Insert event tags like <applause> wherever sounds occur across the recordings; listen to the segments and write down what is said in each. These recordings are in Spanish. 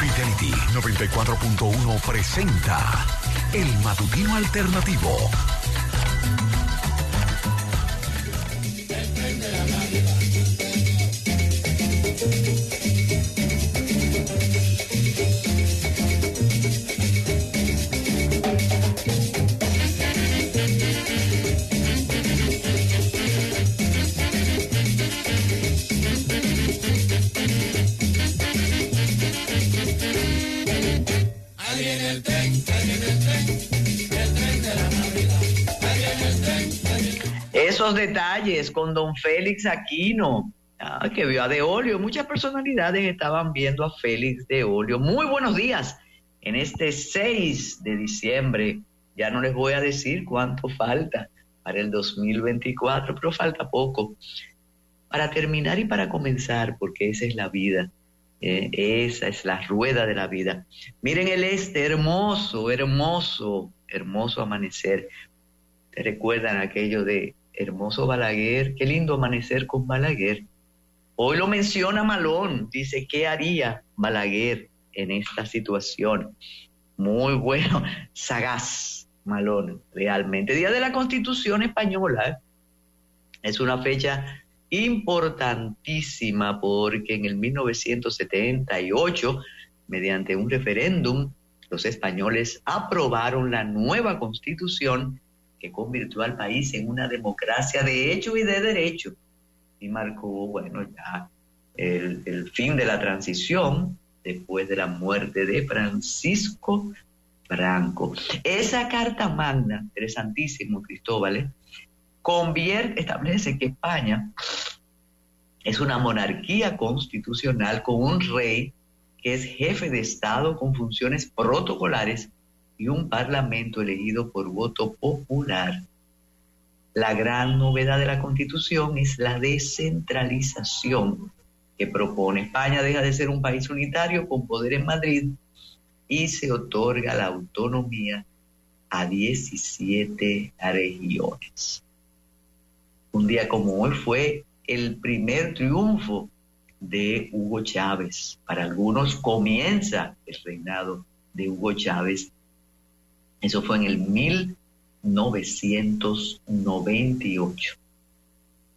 Fidelity 94.1 presenta El Matutino Alternativo. Esos detalles con don Félix Aquino, ah, que vio a De Olio. Muchas personalidades estaban viendo a Félix De Olio. Muy buenos días en este 6 de diciembre. Ya no les voy a decir cuánto falta para el 2024, pero falta poco. Para terminar y para comenzar, porque esa es la vida. Eh, esa es la rueda de la vida. Miren el este, hermoso, hermoso, hermoso amanecer. ¿Te recuerdan aquello de hermoso Balaguer? Qué lindo amanecer con Balaguer. Hoy lo menciona Malón, dice, ¿qué haría Balaguer en esta situación? Muy bueno, <laughs> sagaz Malón, realmente. Día de la Constitución Española. Es una fecha importantísima porque en el 1978, mediante un referéndum, los españoles aprobaron la nueva constitución que convirtió al país en una democracia de hecho y de derecho y marcó, bueno, ya el, el fin de la transición después de la muerte de Francisco Franco. Esa carta magna, interesantísimo, Cristóbal, ¿eh? convierte, establece que España es una monarquía constitucional con un rey que es jefe de Estado con funciones protocolares y un parlamento elegido por voto popular. La gran novedad de la constitución es la descentralización que propone. España deja de ser un país unitario con poder en Madrid y se otorga la autonomía a 17 regiones. Un día como hoy fue el primer triunfo de Hugo Chávez. Para algunos comienza el reinado de Hugo Chávez. Eso fue en el 1998.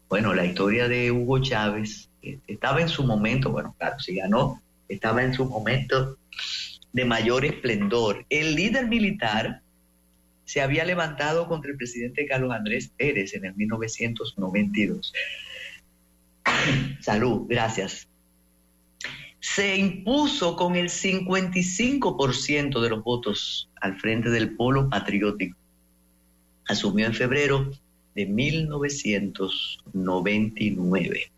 Bueno, la historia de Hugo Chávez estaba en su momento, bueno, claro, si ganó, estaba en su momento de mayor esplendor. El líder militar se había levantado contra el presidente Carlos Andrés Pérez en el 1992. <coughs> Salud, gracias. Se impuso con el 55% de los votos al frente del polo patriótico. Asumió en febrero de 1999.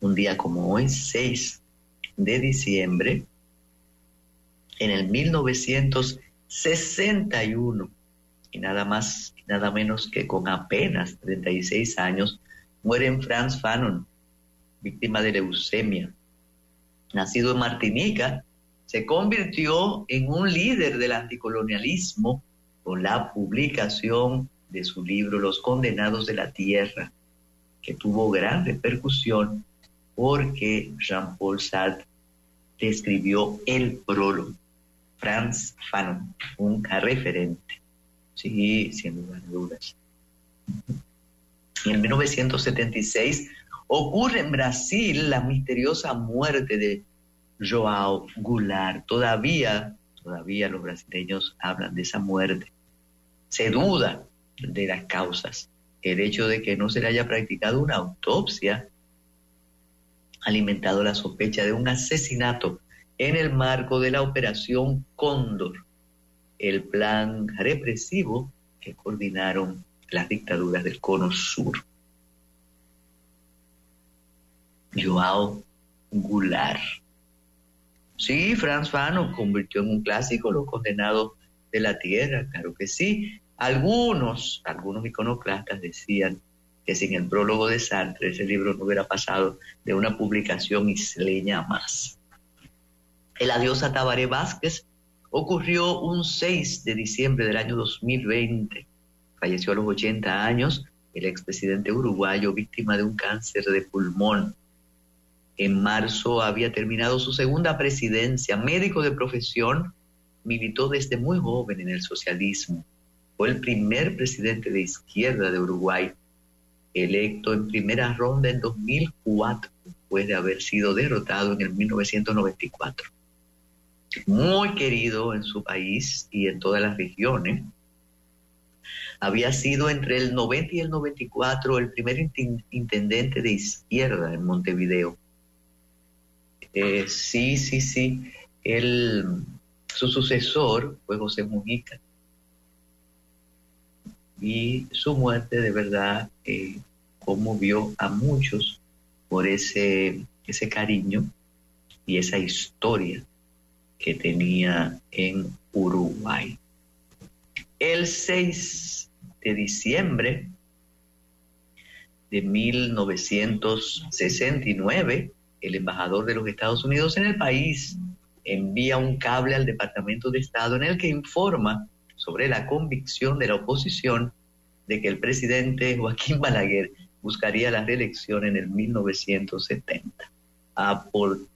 Un día como hoy, 6 de diciembre, en el 1961, y nada más, nada menos que con apenas 36 años, muere Franz Fanon, víctima de leucemia. Nacido en Martinica, se convirtió en un líder del anticolonialismo con la publicación de su libro Los Condenados de la Tierra, que tuvo gran repercusión porque Jean-Paul Sartre escribió el prólogo. Franz Fanon, un referente. Sí, sin dudas. En 1976 ocurre en Brasil la misteriosa muerte de Joao Goulart. Todavía, todavía los brasileños hablan de esa muerte. Se duda de las causas. El hecho de que no se le haya practicado una autopsia ha alimentado la sospecha de un asesinato en el marco de la Operación Cóndor, el plan represivo que coordinaron las dictaduras del Cono Sur. Joao Goulart. Sí, Franz Fanon convirtió en un clásico Los Condenados de la Tierra, claro que sí. Algunos, algunos iconoclastas decían que sin el prólogo de Sartre ese libro no hubiera pasado de una publicación isleña más. El adiós a Tabaré Vázquez ocurrió un 6 de diciembre del año 2020 falleció a los 80 años, el expresidente uruguayo víctima de un cáncer de pulmón. En marzo había terminado su segunda presidencia, médico de profesión, militó desde muy joven en el socialismo. Fue el primer presidente de izquierda de Uruguay, electo en primera ronda en 2004, después de haber sido derrotado en el 1994. Muy querido en su país y en todas las regiones. Había sido entre el 90 y el 94 el primer intendente de izquierda en Montevideo. Eh, sí, sí, sí. su sucesor fue José Mujica. Y su muerte de verdad eh, conmovió a muchos por ese, ese cariño y esa historia que tenía en Uruguay. El 6 de diciembre de 1969, el embajador de los Estados Unidos en el país envía un cable al Departamento de Estado en el que informa sobre la convicción de la oposición de que el presidente Joaquín <laughs> Balaguer buscaría la reelección en el 1970,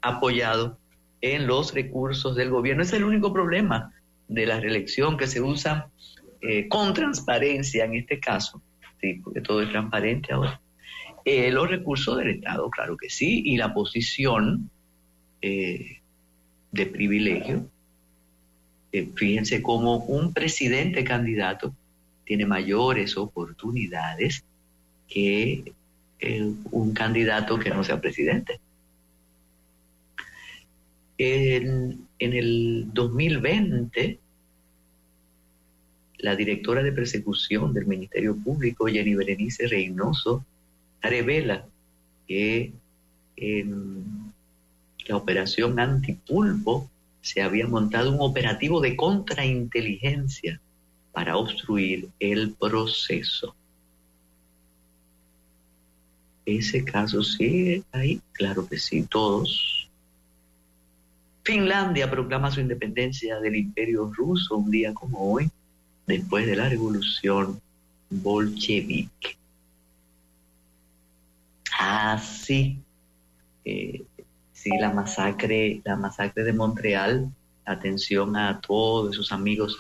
apoyado en los recursos del gobierno. Es el único problema de la reelección que se usa eh, con transparencia en este caso, sí, porque todo es transparente ahora. Eh, los recursos del Estado, claro que sí, y la posición eh, de privilegio. Eh, fíjense cómo un presidente candidato tiene mayores oportunidades que un candidato que no sea presidente. En, en el 2020, la directora de persecución del Ministerio Público, Jenny Berenice Reynoso, revela que en la operación antipulpo se había montado un operativo de contrainteligencia para obstruir el proceso. Ese caso sigue ahí, claro que sí, todos. Finlandia proclama su independencia del imperio ruso un día como hoy, después de la revolución bolchevique. Ah. Eh, sí, la masacre, la masacre de Montreal. Atención a todos esos amigos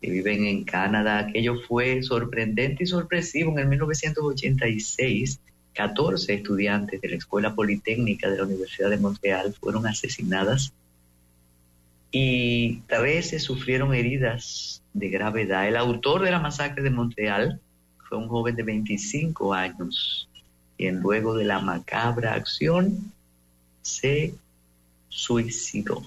que viven en Canadá. Aquello fue sorprendente y sorpresivo. En el 1986, 14 estudiantes de la Escuela Politécnica de la Universidad de Montreal fueron asesinadas y 13 sufrieron heridas de gravedad. El autor de la masacre de Montreal fue un joven de 25 años quien luego de la macabra acción se suicidó.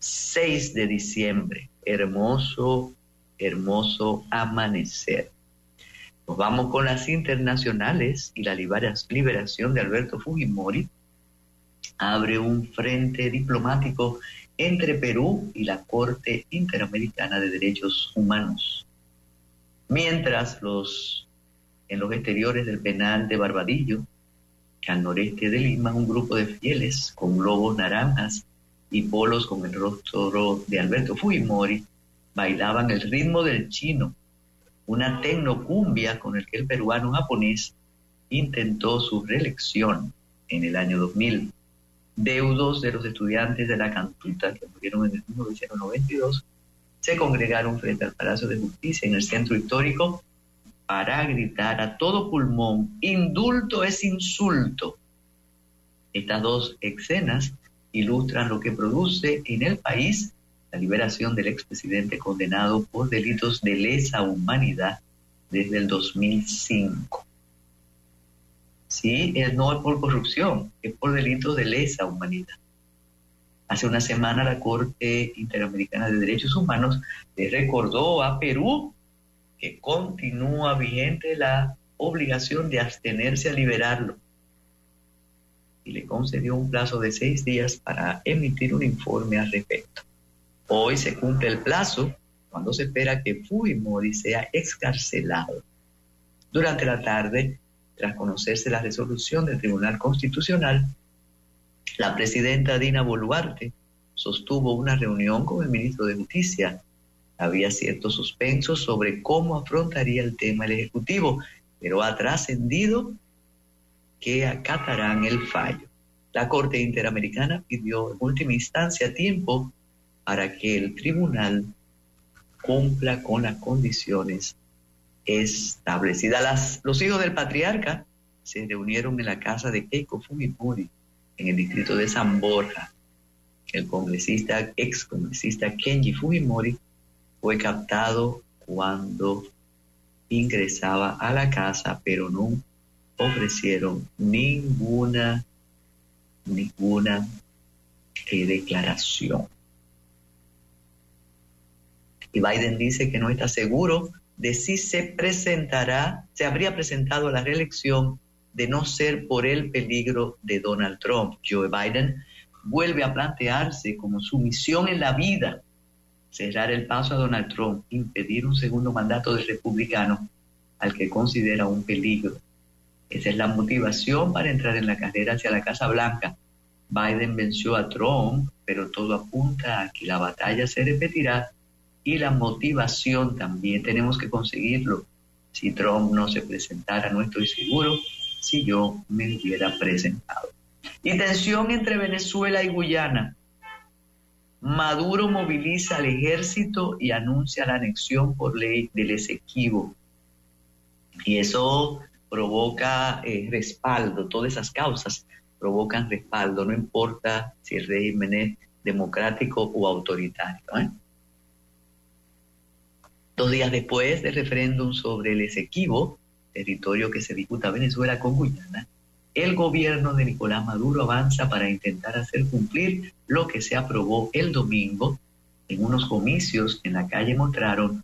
6 de diciembre, hermoso, hermoso amanecer. Nos vamos con las internacionales y la liberación de Alberto Fujimori abre un frente diplomático entre Perú y la Corte Interamericana de Derechos Humanos. Mientras los en los exteriores del penal de Barbadillo, al noreste de Lima, un grupo de fieles con globos naranjas y polos con el rostro de Alberto Fujimori bailaban el ritmo del chino, una tecnocumbia con el que el peruano japonés intentó su reelección en el año 2000. Deudos de los estudiantes de la Cantuta, que murieron en el 1992, se congregaron frente al Palacio de Justicia en el centro histórico para gritar a todo pulmón, indulto es insulto. Estas dos escenas ilustran lo que produce en el país la liberación del expresidente condenado por delitos de lesa humanidad desde el 2005. Sí, no es por corrupción, es por delitos de lesa humanidad. Hace una semana la Corte Interamericana de Derechos Humanos le recordó a Perú que continúa vigente la obligación de abstenerse a liberarlo y le concedió un plazo de seis días para emitir un informe al respecto. Hoy se cumple el plazo cuando se espera que Fujimori sea excarcelado. Durante la tarde, tras conocerse la resolución del Tribunal Constitucional, la presidenta Dina Boluarte sostuvo una reunión con el ministro de Justicia, había cierto suspenso sobre cómo afrontaría el tema el Ejecutivo, pero ha trascendido que acatarán el fallo. La Corte Interamericana pidió en última instancia tiempo para que el tribunal cumpla con las condiciones establecidas. los hijos del patriarca se reunieron en la casa de Keiko Fumimori en el distrito de San Borja. El congresista, ex congresista Kenji Fujimori fue captado cuando ingresaba a la casa, pero no ofrecieron ninguna, ninguna eh, declaración. Y Biden dice que no está seguro de si se presentará, se habría presentado a la reelección de no ser por el peligro de Donald Trump. Joe Biden vuelve a plantearse como su misión en la vida cerrar el paso a Donald Trump, impedir un segundo mandato del republicano al que considera un peligro. Esa es la motivación para entrar en la carrera hacia la Casa Blanca. Biden venció a Trump, pero todo apunta a que la batalla se repetirá y la motivación también tenemos que conseguirlo. Si Trump no se presentara, no estoy seguro si yo me hubiera presentado. Y tensión entre Venezuela y Guyana. Maduro moviliza al ejército y anuncia la anexión por ley del Esequibo. Y eso provoca eh, respaldo, todas esas causas provocan respaldo, no importa si el régimen es democrático o autoritario. ¿eh? Dos días después del referéndum sobre el Esequibo, territorio que se disputa Venezuela con Guyana, el gobierno de Nicolás Maduro avanza para intentar hacer cumplir lo que se aprobó el domingo en unos comicios en la calle mostraron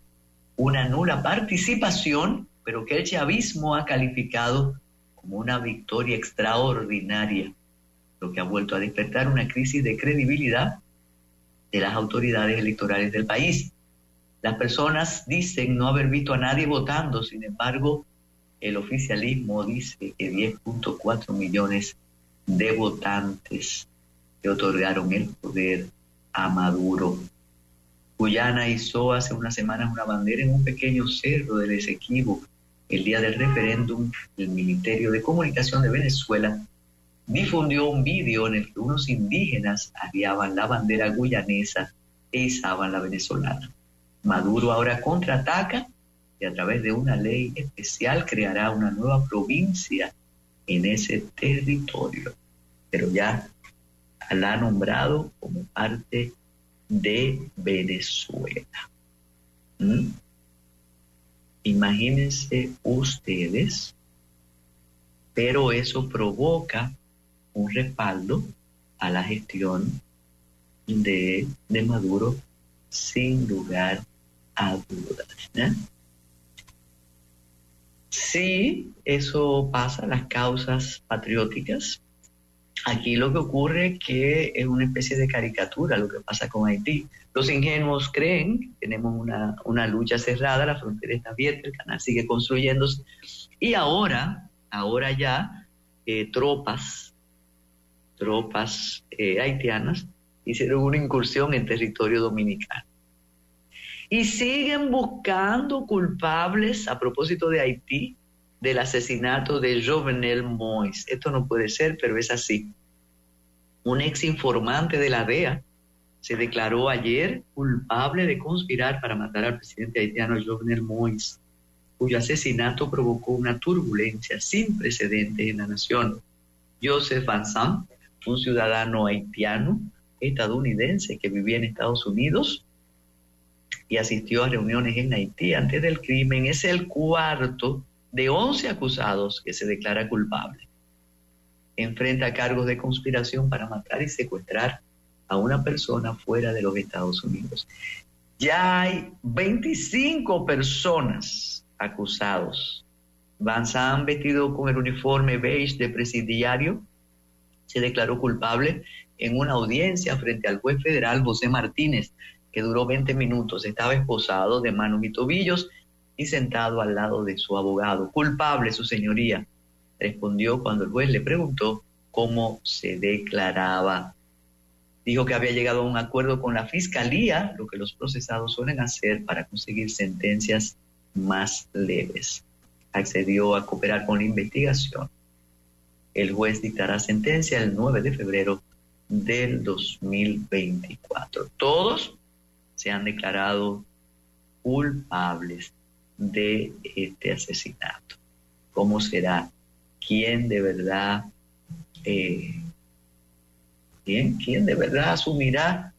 una nula participación, pero que el chavismo ha calificado como una victoria extraordinaria, lo que ha vuelto a despertar una crisis de credibilidad de las autoridades electorales del país. Las personas dicen no haber visto a nadie votando, sin embargo, el oficialismo dice que 10.4 millones de votantes le otorgaron el poder a Maduro. Guyana hizo hace unas semanas una bandera en un pequeño cerro del Esequibo. El día del referéndum, el Ministerio de Comunicación de Venezuela difundió un vídeo en el que unos indígenas arriaban la bandera guyanesa e izaban la venezolana. Maduro ahora contraataca y a través de una ley especial creará una nueva provincia en ese territorio. Pero ya la ha nombrado como parte de Venezuela. ¿Mm? Imagínense ustedes, pero eso provoca un respaldo a la gestión de, de Maduro sin lugar a dudas. Sí, eso pasa, las causas patrióticas. Aquí lo que ocurre es que es una especie de caricatura lo que pasa con Haití. Los ingenuos creen que tenemos una, lucha cerrada, la frontera está abierta, el canal sigue construyéndose. Y ahora, ahora ya, eh, tropas, tropas eh, haitianas hicieron una incursión en territorio dominicano y siguen buscando culpables a propósito de Haití del asesinato de Jovenel Mois. Esto no puede ser, pero es así. Un ex informante de la DEA se declaró ayer culpable de conspirar para matar al presidente haitiano Jovenel Mois, cuyo asesinato provocó una turbulencia sin precedentes en la nación. Joseph Vincent, un ciudadano haitiano estadounidense que vivía en Estados Unidos, y asistió a reuniones en Haití antes del crimen. Es el cuarto de 11 acusados que se declara culpable. Enfrenta cargos de conspiración para matar y secuestrar a una persona fuera de los Estados Unidos. Ya hay 25 personas acusados. Van Zandt, vestido con el uniforme beige de presidiario, se declaró culpable en una audiencia frente al juez federal José Martínez que duró 20 minutos. Estaba esposado de manos y tobillos y sentado al lado de su abogado. Culpable, su señoría, respondió cuando el juez le preguntó cómo se declaraba. Dijo que había llegado a un acuerdo con la fiscalía, lo que los procesados suelen hacer para conseguir sentencias más leves. Accedió a cooperar con la investigación. El juez dictará sentencia el 9 de febrero del 2024. Todos se han declarado culpables de este asesinato. ¿Cómo será? ¿Quién de verdad, eh, ¿quién, quién, de verdad asumirá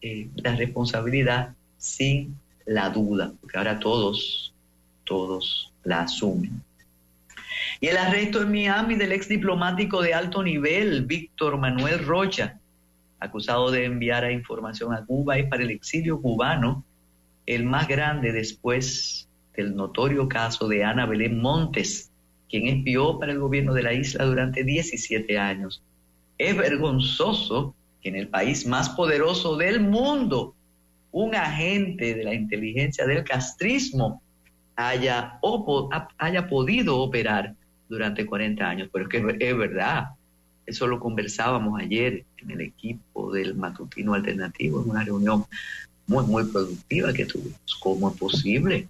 eh, la responsabilidad sin la duda? Porque ahora todos, todos la asumen. Y el arresto en Miami del ex diplomático de alto nivel, Víctor Manuel Rocha, acusado de enviar información a Cuba, es para el exilio cubano el más grande después del notorio caso de Ana Belén Montes, quien espió para el gobierno de la isla durante 17 años. Es vergonzoso que en el país más poderoso del mundo, un agente de la inteligencia del castrismo haya, haya podido operar durante 40 años, pero es que es verdad. Eso lo conversábamos ayer en el equipo del matutino alternativo, en una reunión muy, muy productiva que tuvimos. ¿Cómo es posible?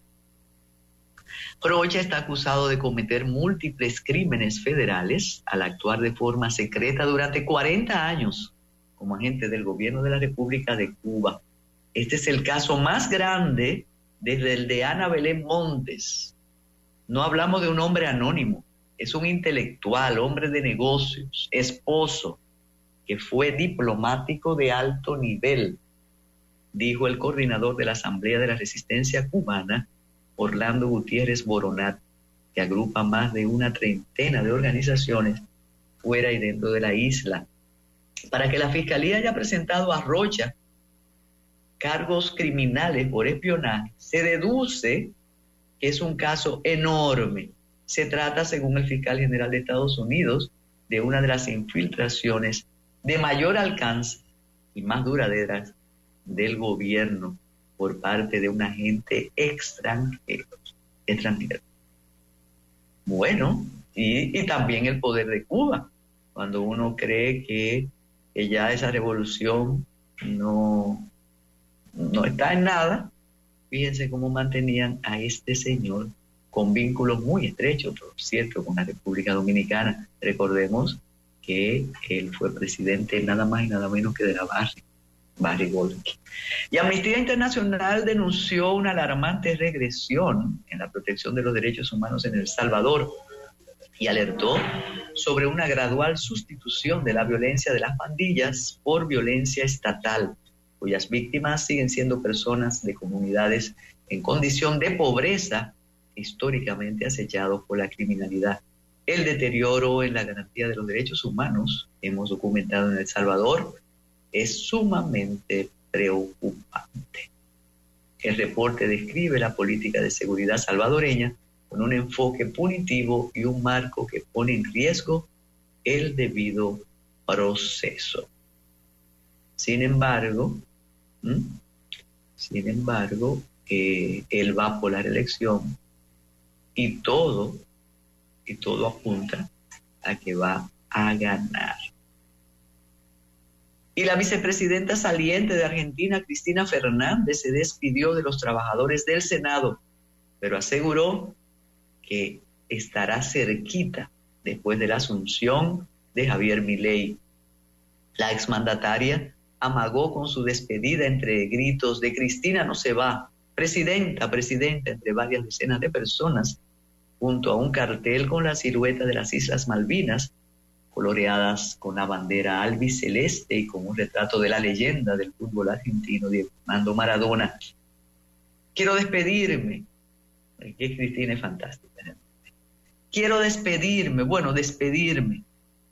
Rocha está acusado de cometer múltiples crímenes federales al actuar de forma secreta durante 40 años como agente del gobierno de la República de Cuba. Este es el caso más grande desde el de Ana Belén Montes. No hablamos de un hombre anónimo, es un intelectual, hombre de negocios, esposo, que fue diplomático de alto nivel, dijo el coordinador de la Asamblea de la Resistencia Cubana, Orlando Gutiérrez Boronat, que agrupa más de una treintena de organizaciones fuera y dentro de la isla, para que la Fiscalía haya presentado a Rocha cargos criminales por espionaje, se deduce que es un caso enorme se trata, según el fiscal general de Estados Unidos, de una de las infiltraciones de mayor alcance y más duraderas del gobierno por parte de un agente extranjero. extranjero. Bueno, y, también el poder de Cuba, cuando uno cree que, ya esa revolución no, no está en nada, fíjense cómo mantenían a este señor con vínculos muy estrechos, por cierto, con la República Dominicana. Recordemos que él fue presidente nada más y nada menos que de la base, Barry Goldke. Y Amnistía Internacional denunció una alarmante regresión en la protección de los derechos humanos en El Salvador y alertó sobre una gradual sustitución de la violencia de las pandillas por violencia estatal, cuyas víctimas siguen siendo personas de comunidades en condición de pobreza históricamente acechados por la criminalidad. El deterioro en la garantía de los derechos humanos, hemos documentado en El Salvador, es sumamente preocupante. El reporte describe la política de seguridad salvadoreña con un enfoque punitivo y un marco que pone en riesgo el debido proceso. Sin embargo, sin embargo, eh, él va por la elección y todo, y todo apunta a que va a ganar. Y la vicepresidenta saliente de Argentina, Cristina Fernández, se despidió de los trabajadores del Senado, pero aseguró que estará cerquita después de la asunción de Javier Milei. La exmandataria amagó con su despedida entre gritos de Cristina no se va, presidenta, presidenta, entre varias decenas de personas junto a un cartel con la silueta de las Islas Malvinas, coloreadas con la bandera albiceleste y con un retrato de la leyenda del fútbol argentino, Diego Armando Maradona. Quiero despedirme. Que Cristina es fantástica. Quiero despedirme, bueno, despedirme.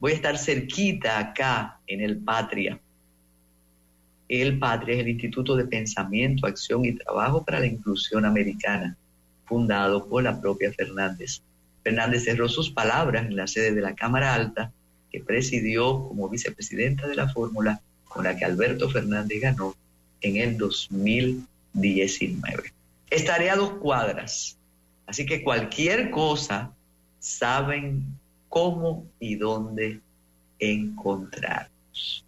Voy a estar cerquita acá en el Patria. El Patria es el Instituto de Pensamiento, Acción y Trabajo para la Inclusión Americana fundado por la propia Fernández. Fernández cerró sus palabras en la sede de la Cámara Alta, que presidió como vicepresidenta de la fórmula con la que Alberto Fernández ganó en el 2019. Estaré a dos cuadras, así que cualquier cosa saben cómo y dónde encontrarnos.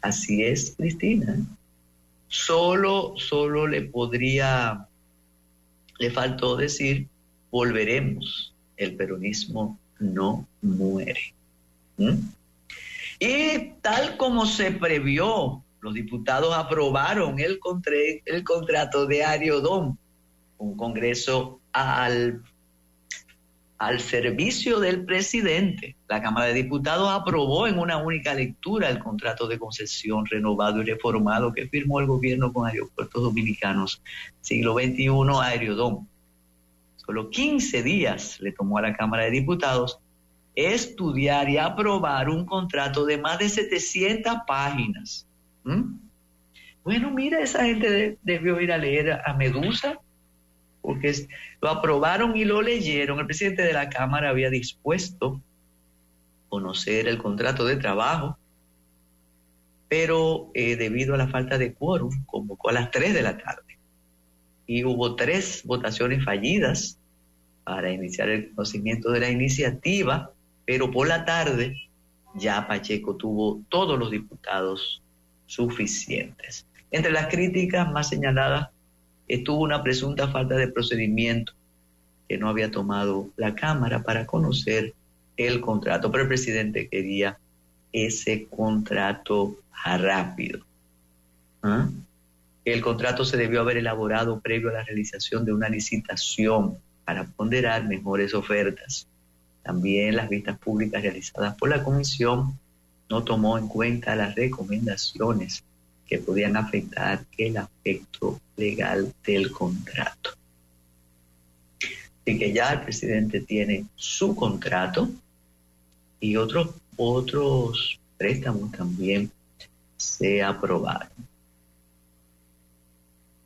Así es, Cristina. Solo, solo le podría le faltó decir, volveremos, el peronismo no muere. ¿Mm? Y tal como se previó, los diputados aprobaron el, el contrato de Ariodón, un congreso al al servicio del presidente. La Cámara de Diputados aprobó en una única lectura el contrato de concesión renovado y reformado que firmó el gobierno con Aeropuertos Dominicanos siglo XXI Aeriodón. Solo 15 días le tomó a la Cámara de Diputados estudiar y aprobar un contrato de más de 700 páginas. ¿Mm? Bueno, mira, esa gente debió ir a leer a Medusa porque lo aprobaron y lo leyeron. El presidente de la Cámara había dispuesto conocer el contrato de trabajo, pero eh, debido a la falta de quórum, convocó a las 3 de la tarde. Y hubo tres votaciones fallidas para iniciar el conocimiento de la iniciativa, pero por la tarde ya Pacheco tuvo todos los diputados suficientes. Entre las críticas más señaladas estuvo una presunta falta de procedimiento que no había tomado la Cámara para conocer el contrato, pero el presidente quería ese contrato rápido. ¿Ah? El contrato se debió haber elaborado previo a la realización de una licitación para ponderar mejores ofertas. También las vistas públicas realizadas por la comisión no tomó en cuenta las recomendaciones que podían afectar el aspecto legal del contrato. Así que ya el presidente tiene su contrato y otros, otros préstamos también se aprobaron.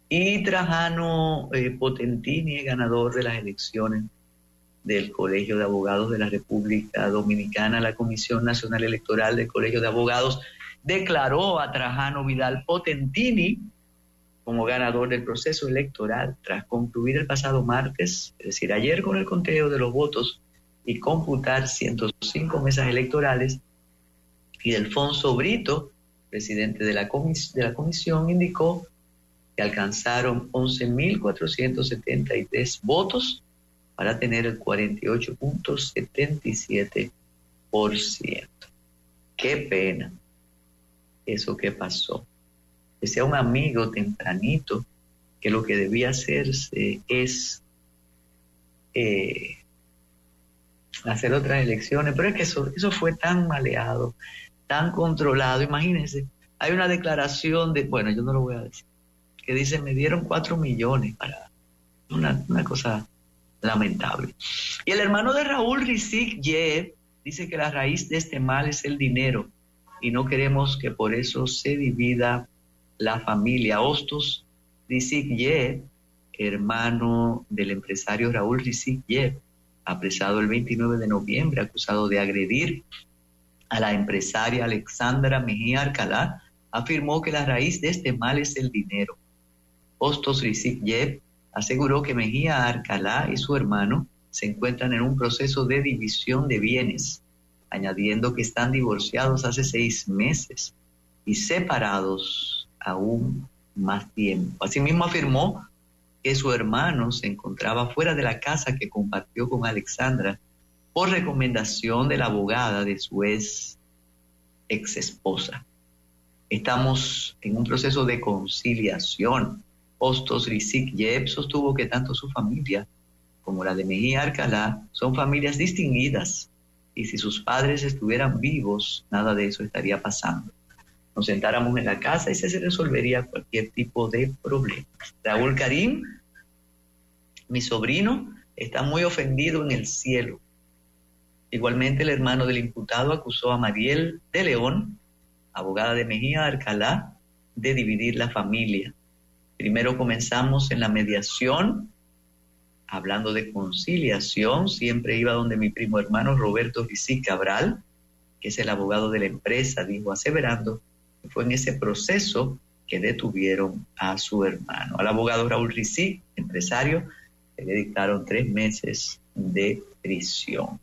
Y Trajano eh, Potentini ganador de las elecciones del Colegio de Abogados de la República Dominicana, la Comisión Nacional Electoral del Colegio de Abogados declaró a Trajano Vidal Potentini como ganador del proceso electoral tras concluir el pasado martes, es decir, ayer con el conteo de los votos y computar 105 mesas electorales. Y Delfonso Brito, presidente de la, de la comisión, indicó que alcanzaron 11.473 votos para tener el 48.77%. Qué pena eso que pasó. Que sea un amigo tempranito, que lo que debía hacerse es eh, hacer otras elecciones, pero es que eso, eso fue tan maleado, tan controlado. Imagínense, hay una declaración de, bueno, yo no lo voy a decir, que dice, me dieron cuatro millones para una, una cosa lamentable. Y el hermano de Raúl Rizik Ye dice que la raíz de este mal es el dinero y no queremos que por eso se divida la familia. Hostos Rizik Ye, hermano del empresario Raúl Rizik Ye, apresado el 29 de noviembre, acusado de agredir a la empresaria Alexandra Mejía Alcalá, afirmó que la raíz de este mal es el dinero. Hostos Rizik Ye aseguró que Mejía Alcalá y su hermano se encuentran en un proceso de división de bienes añadiendo que están divorciados hace seis meses y separados aún más tiempo. Asimismo afirmó que su hermano se encontraba fuera de la casa que compartió con Alexandra por recomendación de la abogada de su ex, esposa. Estamos en un proceso de conciliación. Hostos Rizik Yeb sostuvo que tanto su familia como la de Mejía Alcalá son familias distinguidas y si sus padres estuvieran vivos, nada de eso estaría pasando. Nos sentáramos en la casa y se resolvería cualquier tipo de problema. Raúl Karim, mi sobrino, está muy ofendido en el cielo. Igualmente el hermano del imputado acusó a Mariel de León, abogada de Mejía Arcalá, de dividir la familia. Primero comenzamos en la mediación hablando de conciliación, siempre iba donde mi primo hermano Roberto Ricí Cabral, que es el abogado de la empresa, dijo aseverando que fue en ese proceso que detuvieron a su hermano. Al abogado Raúl Ricí, empresario, le dictaron tres meses de prisión.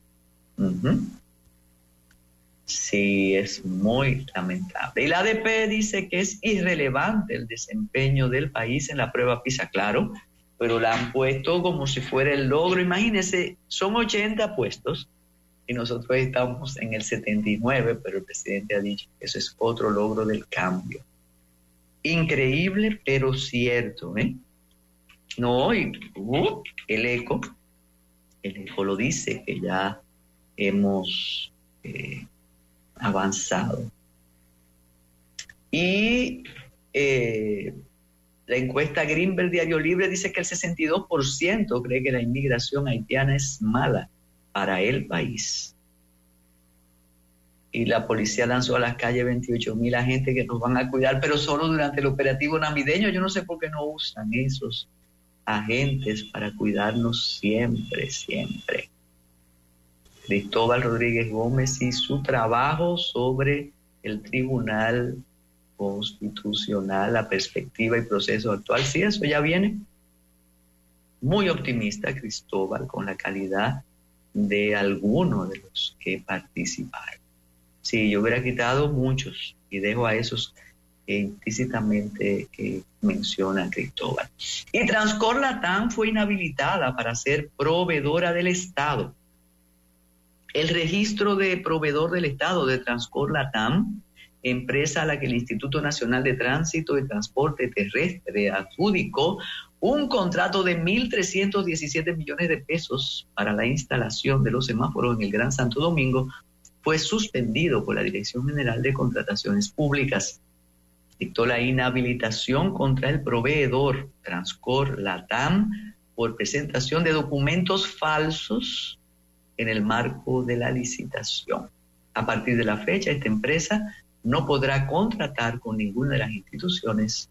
Sí, es muy lamentable. Y la ADP dice que es irrelevante el desempeño del país en la prueba PISA, claro, pero la han puesto como si fuera el logro. Imagínense, son 80 puestos y nosotros estamos en el 79, pero el presidente ha dicho que eso es otro logro del cambio. Increíble, pero cierto, ¿eh? No, y uh, el eco, el eco lo dice, que ya hemos eh, avanzado. Y eh, la encuesta Greenberg Diario Libre dice que el 62% cree que la inmigración haitiana es mala para el país. Y la policía lanzó a las calles 28 mil agentes que nos van a cuidar, pero solo durante el operativo navideño. Yo no sé por qué no usan esos agentes para cuidarnos siempre, siempre. Cristóbal Rodríguez Gómez y su trabajo sobre el Tribunal Constitucional, la perspectiva y proceso actual. Sí, eso ya viene. Muy optimista Cristóbal con la calidad de algunos de los que participaron. Sí, yo hubiera quitado muchos y dejo a esos que implícitamente que menciona Cristóbal. Y Transcor Latam fue inhabilitada para ser proveedora del Estado. El registro de proveedor del Estado de Transcor Latam, empresa a la que el Instituto Nacional de Tránsito y Transporte Terrestre adjudicó un contrato de 1.317 millones de pesos para la instalación de los semáforos en el Gran Santo Domingo fue suspendido por la Dirección General de Contrataciones Públicas. Dictó la inhabilitación contra el proveedor Transcor Latam por presentación de documentos falsos en el marco de la licitación. A partir de la fecha, esta empresa no podrá contratar con ninguna de las instituciones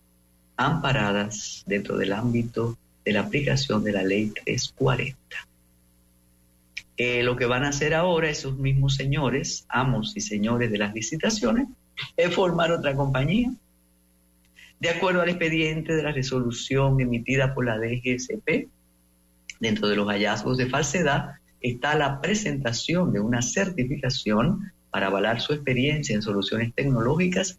amparadas dentro del ámbito de la aplicación de la ley 340. Eh, lo que van a hacer ahora esos mismos señores, amos y señores de las licitaciones, es formar otra compañía. De acuerdo al expediente de la resolución emitida por la DGSP, dentro de los hallazgos de falsedad está la presentación de una certificación para avalar su experiencia en soluciones tecnológicas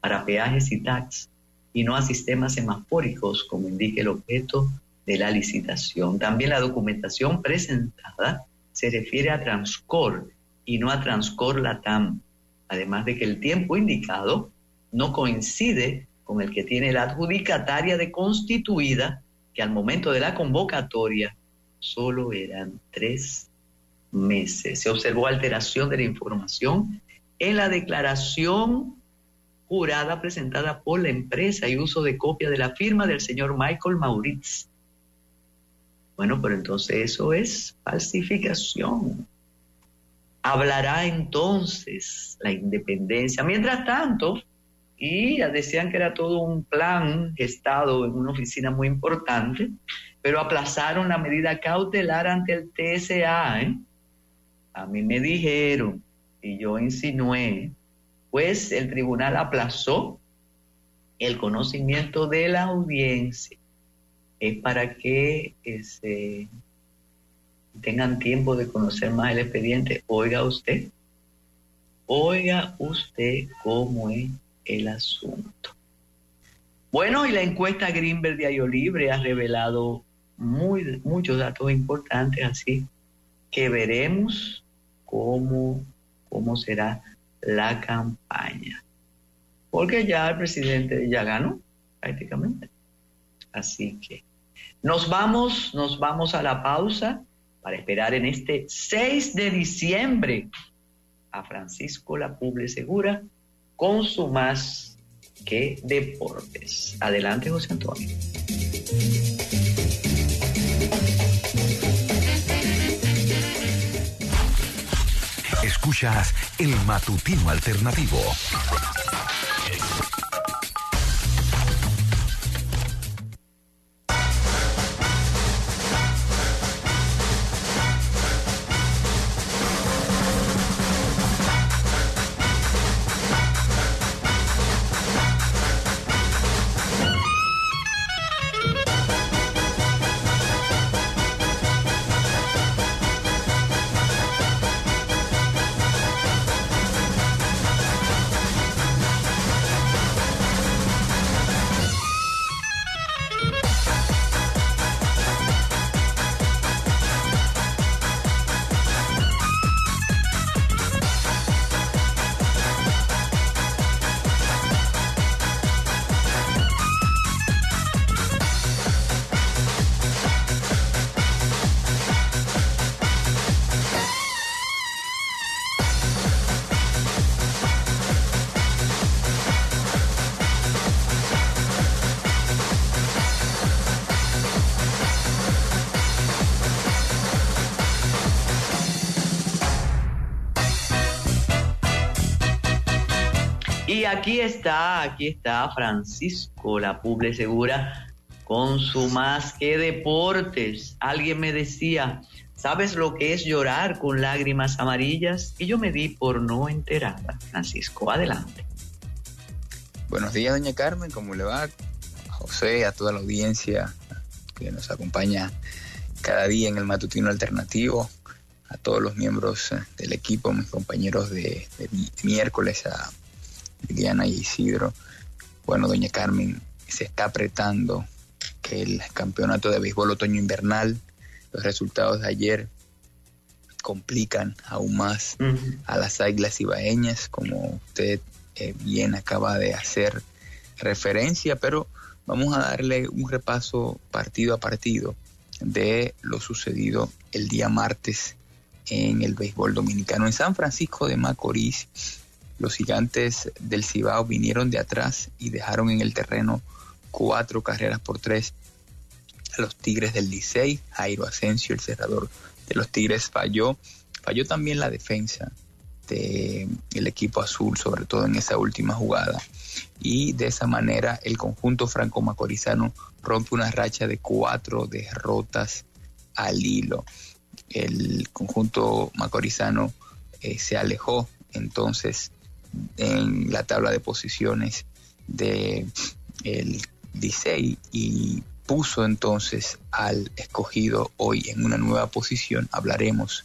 para peajes y tax y no a sistemas semafóricos, como indica el objeto de la licitación. También la documentación presentada se refiere a Transcor y no a Transcor Latam, además de que el tiempo indicado no coincide con el que tiene la adjudicataria de constituida, que al momento de la convocatoria solo eran tres meses. Se observó alteración de la información en la declaración jurada presentada por la empresa y uso de copia de la firma del señor Michael Mauritz. Bueno, pero entonces eso es falsificación. Hablará entonces la independencia. Mientras tanto, y decían que era todo un plan gestado en una oficina muy importante, pero aplazaron la medida cautelar ante el TSA. ¿eh? A mí me dijeron, y yo insinué, pues el tribunal aplazó el conocimiento de la audiencia. Es para que este, tengan tiempo de conocer más el expediente. Oiga usted, oiga usted cómo es el asunto. Bueno, y la encuesta Greenberg de Ayo Libre ha revelado muy, muchos datos importantes, así que veremos cómo, cómo será la campaña. Porque ya el presidente ya ganó prácticamente. Así que nos vamos, nos vamos a la pausa para esperar en este 6 de diciembre a Francisco La Puble Segura con su más que deportes. Adelante, José Antonio. Escuchas el matutino alternativo. Está, aquí está Francisco La Puble Segura con su más que deportes. Alguien me decía, ¿sabes lo que es llorar con lágrimas amarillas? Y yo me di por no enterada. Francisco, adelante. Buenos días, doña Carmen, ¿cómo le va? A José, a toda la audiencia que nos acompaña cada día en el matutino alternativo, a todos los miembros del equipo, mis compañeros de, de miércoles, a Liliana y Isidro. Bueno, doña Carmen, se está apretando el campeonato de béisbol otoño-invernal. Los resultados de ayer complican aún más a las águilas ibaeñas, como usted eh, bien acaba de hacer referencia, pero vamos a darle un repaso partido a partido de lo sucedido el día martes en el béisbol dominicano. En San Francisco de Macorís, los gigantes del Cibao vinieron de atrás y dejaron en el terreno cuatro carreras por tres a los Tigres del Licey. Jairo Asensio, el cerrador de los Tigres, falló. Falló también la defensa del equipo azul, sobre todo en esa última jugada. Y de esa manera el conjunto franco-macorizano rompe una racha de cuatro derrotas al hilo. El conjunto macorizano eh, se alejó entonces en la tabla de posiciones de el y puso entonces al escogido hoy en una nueva posición. Hablaremos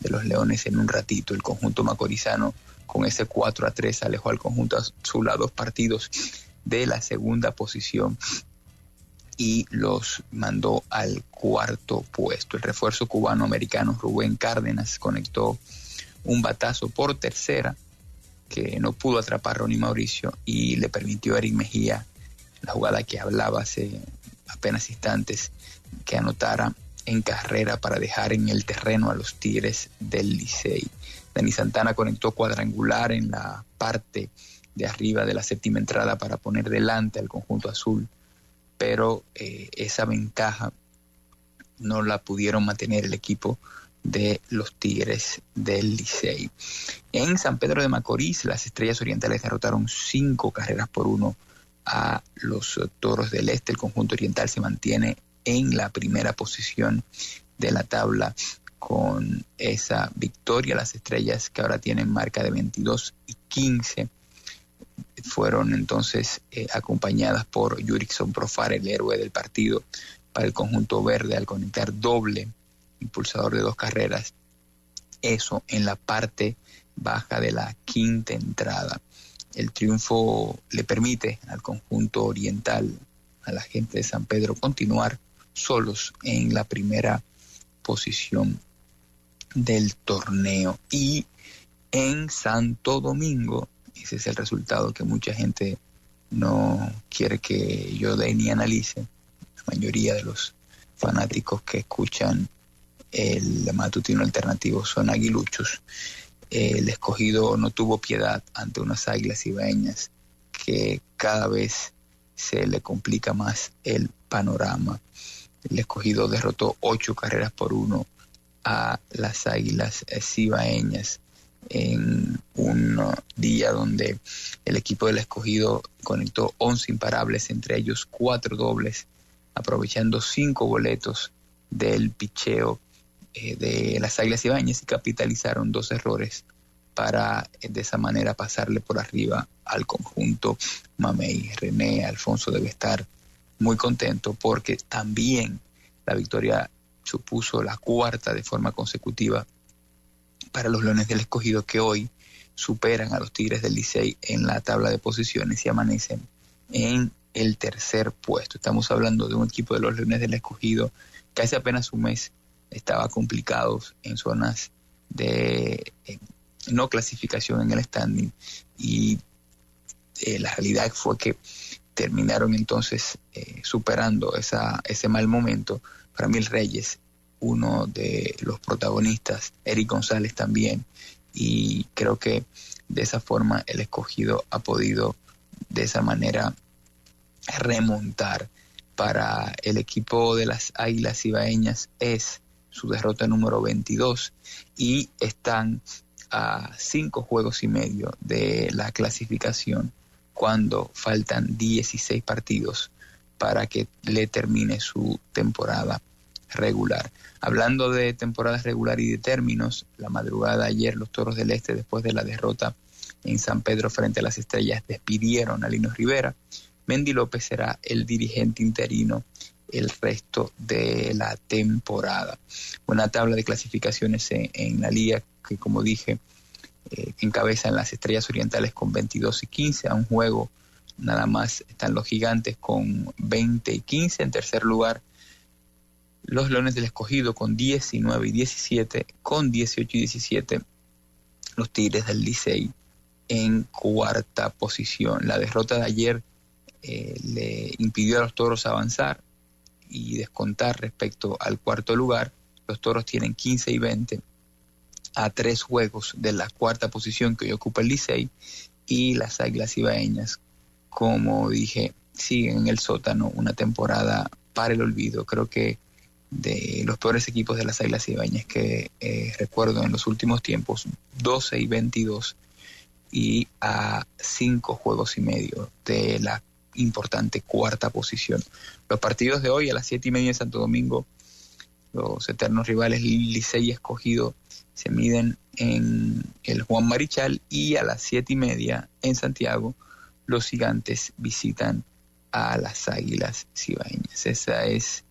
de los Leones en un ratito. El conjunto macorizano con ese 4 a 3 alejó al conjunto azul a dos partidos de la segunda posición y los mandó al cuarto puesto. El refuerzo cubano-americano Rubén Cárdenas conectó un batazo por tercera que no pudo atrapar Ronnie Mauricio y le permitió a Eric Mejía la jugada que hablaba hace apenas instantes que anotara en carrera para dejar en el terreno a los Tigres del Licey. Dani Santana conectó cuadrangular en la parte de arriba de la séptima entrada para poner delante al conjunto azul, pero eh, esa ventaja no la pudieron mantener el equipo de los Tigres del Licey. En San Pedro de Macorís, las Estrellas Orientales derrotaron cinco carreras por uno a los Toros del Este. El conjunto oriental se mantiene en la primera posición de la tabla con esa victoria. Las estrellas que ahora tienen marca de 22 y 15 fueron entonces eh, acompañadas por Jurickson Profar, el héroe del partido para el conjunto verde al conectar doble impulsador de dos carreras. Eso en la parte baja de la quinta entrada el triunfo le permite al conjunto oriental, a la gente de San Pedro, continuar solos en la primera posición del torneo. Y en Santo Domingo, ese es el resultado que mucha gente no quiere que yo dé ni analice, la mayoría de los fanáticos que escuchan el matutino alternativo son aguiluchos el escogido no tuvo piedad ante unas águilas ibaeñas que cada vez se le complica más el panorama. El escogido derrotó ocho carreras por uno a las águilas cibaeñas en un día donde el equipo del escogido conectó 11 imparables, entre ellos cuatro dobles, aprovechando cinco boletos del picheo eh, de las Águilas Ibañez y capitalizaron dos errores para eh, de esa manera pasarle por arriba al conjunto Mamey. René Alfonso debe estar muy contento porque también la victoria supuso la cuarta de forma consecutiva para los Leones del Escogido que hoy superan a los Tigres del Licey en la tabla de posiciones y amanecen en el tercer puesto. Estamos hablando de un equipo de los Leones del Escogido que hace apenas un mes estaba complicado en zonas de no clasificación en el standing y eh, la realidad fue que terminaron entonces eh, superando esa, ese mal momento. Para mí el Reyes, uno de los protagonistas, Eric González también, y creo que de esa forma el escogido ha podido de esa manera remontar para el equipo de las Águilas Ibaeñas es su derrota número 22 y están a cinco juegos y medio de la clasificación cuando faltan 16 partidos para que le termine su temporada regular. Hablando de temporada regular y de términos, la madrugada ayer los Toros del Este, después de la derrota en San Pedro frente a las Estrellas, despidieron a Lino Rivera. Mendy López será el dirigente interino el resto de la temporada. Una tabla de clasificaciones en, la liga que, como dije, eh, encabezan las Estrellas Orientales con 22 y 15 a un juego. Nada más están los gigantes con 20 y 15. En tercer lugar, los Leones del Escogido con 19 y 17, con 18 y 17 los Tigres del Licey en cuarta posición. La derrota de ayer eh, le impidió a los Toros avanzar y descontar respecto al cuarto lugar. Los Toros tienen 15 y 20 a tres juegos de la cuarta posición que hoy ocupa el Licey y las Águilas Ibaeñas, como dije, siguen en el sótano una temporada para el olvido. Creo que de los peores equipos de las Águilas Ibañez que eh, recuerdo en los últimos tiempos, 12 y 22 y a 5 juegos y medio de la importante cuarta posición. Los partidos de hoy a las 7 y media en Santo Domingo, los eternos rivales Licey y Escogido se miden en el Juan Marichal y a las 7 y media en Santiago los gigantes visitan a las Águilas Cibaeñas. Esa es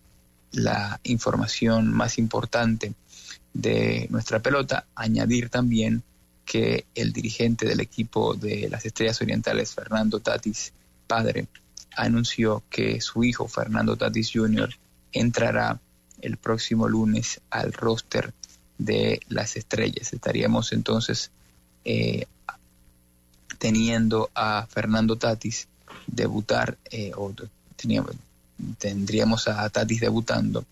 la información más importante de nuestra pelota. Añadir también que el dirigente del equipo de las Estrellas Orientales, Fernando Tatis, padre, anunció que su hijo, Fernando Tatis Jr., entrará el próximo lunes al roster de las estrellas. Estaríamos entonces eh, teniendo a Fernando Tatis debutar, eh, o tendríamos a Tatis debutando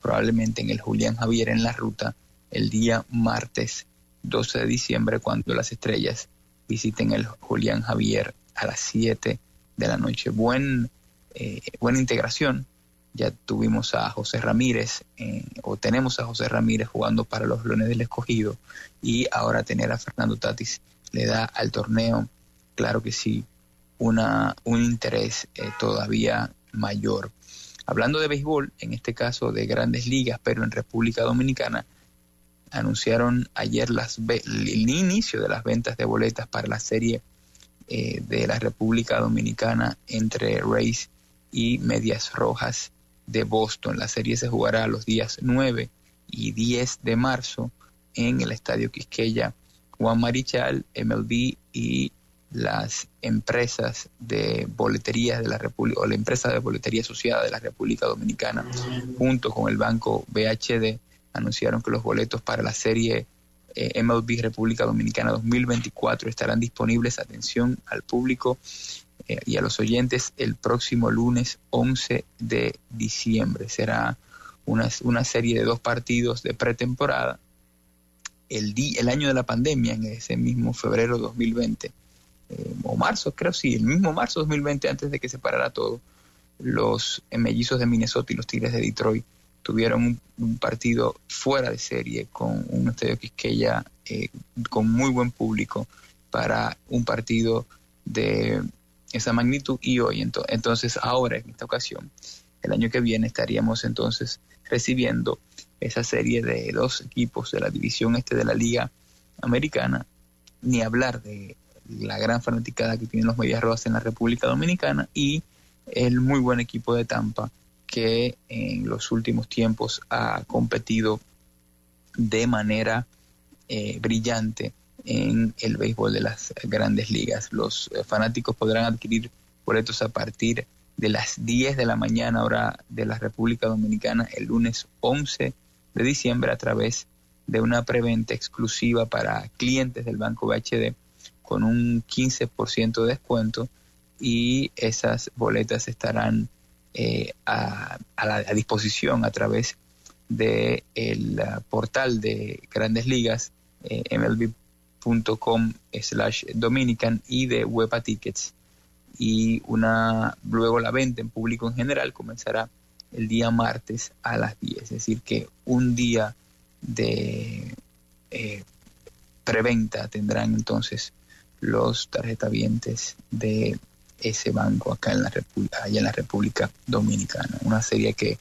probablemente en el Julián Javier en la ruta el día martes 12 de diciembre cuando las estrellas visiten el Julián Javier a las 7 de la noche. Buen, eh, buena integración. Ya tuvimos a José Ramírez, eh, o tenemos a José Ramírez jugando para los Leones del Escogido, y ahora tener a Fernando Tatis le da al torneo, claro que sí, una, un interés eh, todavía mayor. Hablando de béisbol, en este caso de grandes ligas, pero en República Dominicana, anunciaron ayer las, el inicio de las ventas de boletas para la serie eh, de la República Dominicana entre Rays y Medias Rojas de Boston. La serie se jugará los días 9 y 10 de marzo en el Estadio Quisqueya Juan Marichal, MLB y las empresas de boletería de la República, o la empresa de boletería asociada de la República Dominicana, junto con el banco BHD, anunciaron que los boletos para la serie eh, MLB República Dominicana 2024 estarán disponibles, atención al público eh, y a los oyentes, el próximo lunes 11 de diciembre. Será una, una serie de dos partidos de pretemporada. El, el año de la pandemia, en ese mismo febrero 2020, eh, o marzo, creo sí, el mismo marzo 2020, antes de que se parara todo, los mellizos de Minnesota y los Tigres de Detroit tuvieron un, partido fuera de serie con un estadio Quisqueya eh, con muy buen público para un partido de esa magnitud y hoy. Entonces ahora en esta ocasión el año que viene estaríamos entonces recibiendo esa serie de dos equipos de la división este de la liga americana. Ni hablar de la gran fanaticada que tienen los Medias Rojas en la República Dominicana y el muy buen equipo de Tampa que en los últimos tiempos ha competido de manera eh, brillante en el béisbol de las grandes ligas. Los eh, fanáticos podrán adquirir boletos a partir de las 10 de la mañana hora de la República Dominicana el lunes 11 de diciembre a través de una preventa exclusiva para clientes del Banco BHD con un 15% de descuento y esas boletas estarán eh, a, la, disposición a través del el uh, portal de Grandes Ligas, eh, mlb.com slash dominican y de Wepa Tickets. Y una, luego la venta en público en general comenzará el día martes a las 10. Es decir, que un día de eh, preventa tendrán entonces los tarjetavientes de ese banco acá en la allá en la República Dominicana. Una serie que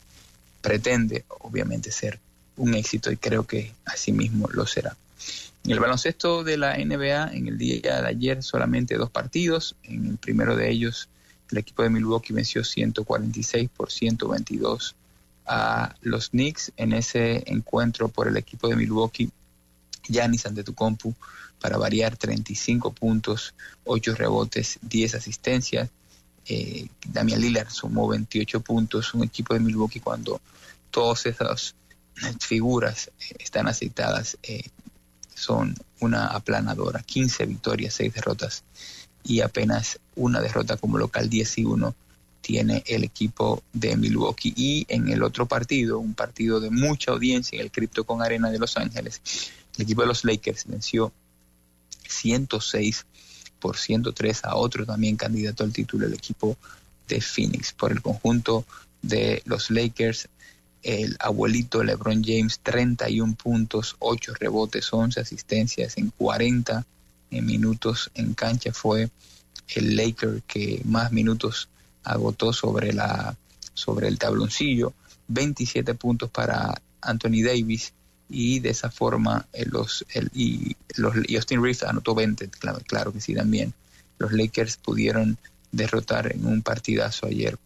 pretende obviamente ser un éxito y creo que asimismo lo será. En el baloncesto de la NBA, en el día de ayer solamente dos partidos. En el primero de ellos, el equipo de Milwaukee venció 146 por 122 a los Knicks. En ese encuentro por el equipo de Milwaukee, Giannis Antetokounmpo para variar 35 puntos, 8 rebotes, 10 asistencias. Eh, Damian Lillard sumó 28 puntos, un equipo de Milwaukee cuando todas esas figuras eh, están aceitadas, eh, son una aplanadora, 15 victorias, 6 derrotas y apenas una derrota como local 10 y 1 tiene el equipo de Milwaukee. Y en el otro partido, un partido de mucha audiencia en el Crypto con Arena de Los Ángeles, el equipo de los Lakers venció 106 por 103 a otro también candidato al título, el equipo de Phoenix. Por el conjunto de los Lakers, el abuelito LeBron James, 31 puntos, 8 rebotes, 11 asistencias en 40 minutos en cancha. Fue el Laker que más minutos agotó sobre, la, sobre el tabloncillo. 27 puntos para Anthony Davis, y de esa forma eh, los, el, y, los, Austin Reeves anotó 20, claro, claro, que sí también. Los Lakers pudieron derrotar en un partidazo ayer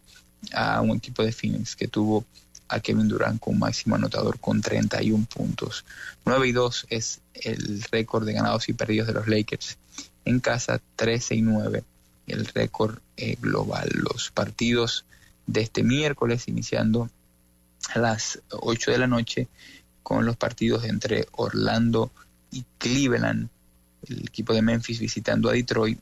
a un equipo de Phoenix que tuvo a Kevin Durant con máximo anotador con 31 puntos. 9 y 2 es el récord de ganados y perdidos de los Lakers. En casa 13 y 9 el récord eh, global. Los partidos de este miércoles iniciando a las 8 de la noche con los partidos entre Orlando y Cleveland, el equipo de Memphis visitando a Detroit,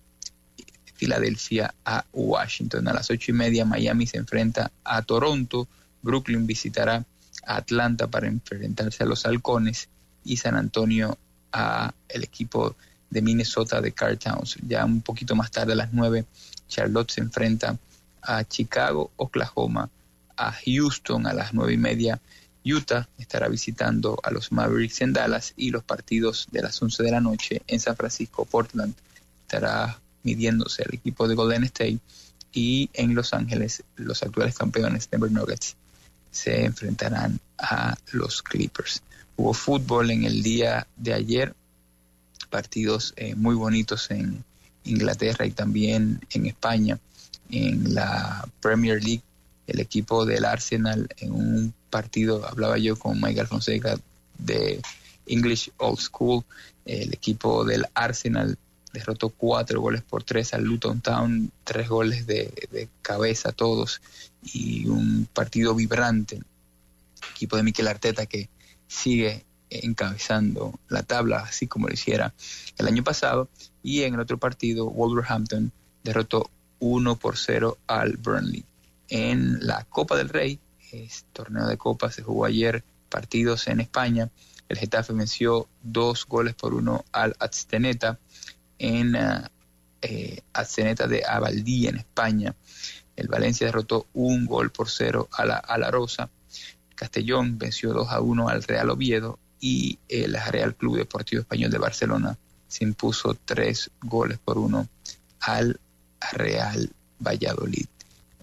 Filadelfia a Washington. A las ocho y media Miami se enfrenta a Toronto, Brooklyn visitará a Atlanta para enfrentarse a los Halcones y San Antonio a el equipo de Minnesota de Carl Towns. Ya un poquito más tarde a las nueve, Charlotte se enfrenta a Chicago, Oklahoma, a Houston a las nueve y media Utah estará visitando a los Mavericks en Dallas y los partidos de las 11 de la noche en San Francisco, Portland estará midiéndose al equipo de Golden State y en Los Ángeles los actuales campeones Denver Nuggets se enfrentarán a los Clippers. Hubo fútbol en el día de ayer, partidos eh, muy bonitos en Inglaterra y también en España. En la Premier League, el equipo del Arsenal en un partido, hablaba yo con Michael Fonseca de English Old School, el equipo del Arsenal derrotó cuatro goles por tres al Luton Town, tres goles de, cabeza todos y un partido vibrante. El equipo de Mikel Arteta que sigue encabezando la tabla, así como lo hiciera el año pasado. Y en el otro partido, Wolverhampton derrotó 1 por 0 al Burnley. En la Copa del Rey, torneo de Copa, se jugó ayer partidos en España. El Getafe venció dos goles por uno al Azteneta en uh, de Abaldí en España. El Valencia derrotó un gol por cero a la, a. Castellón venció 2 a 1 al Real Oviedo y el Real Club Deportivo Español de Barcelona se impuso tres goles por uno al Real Valladolid.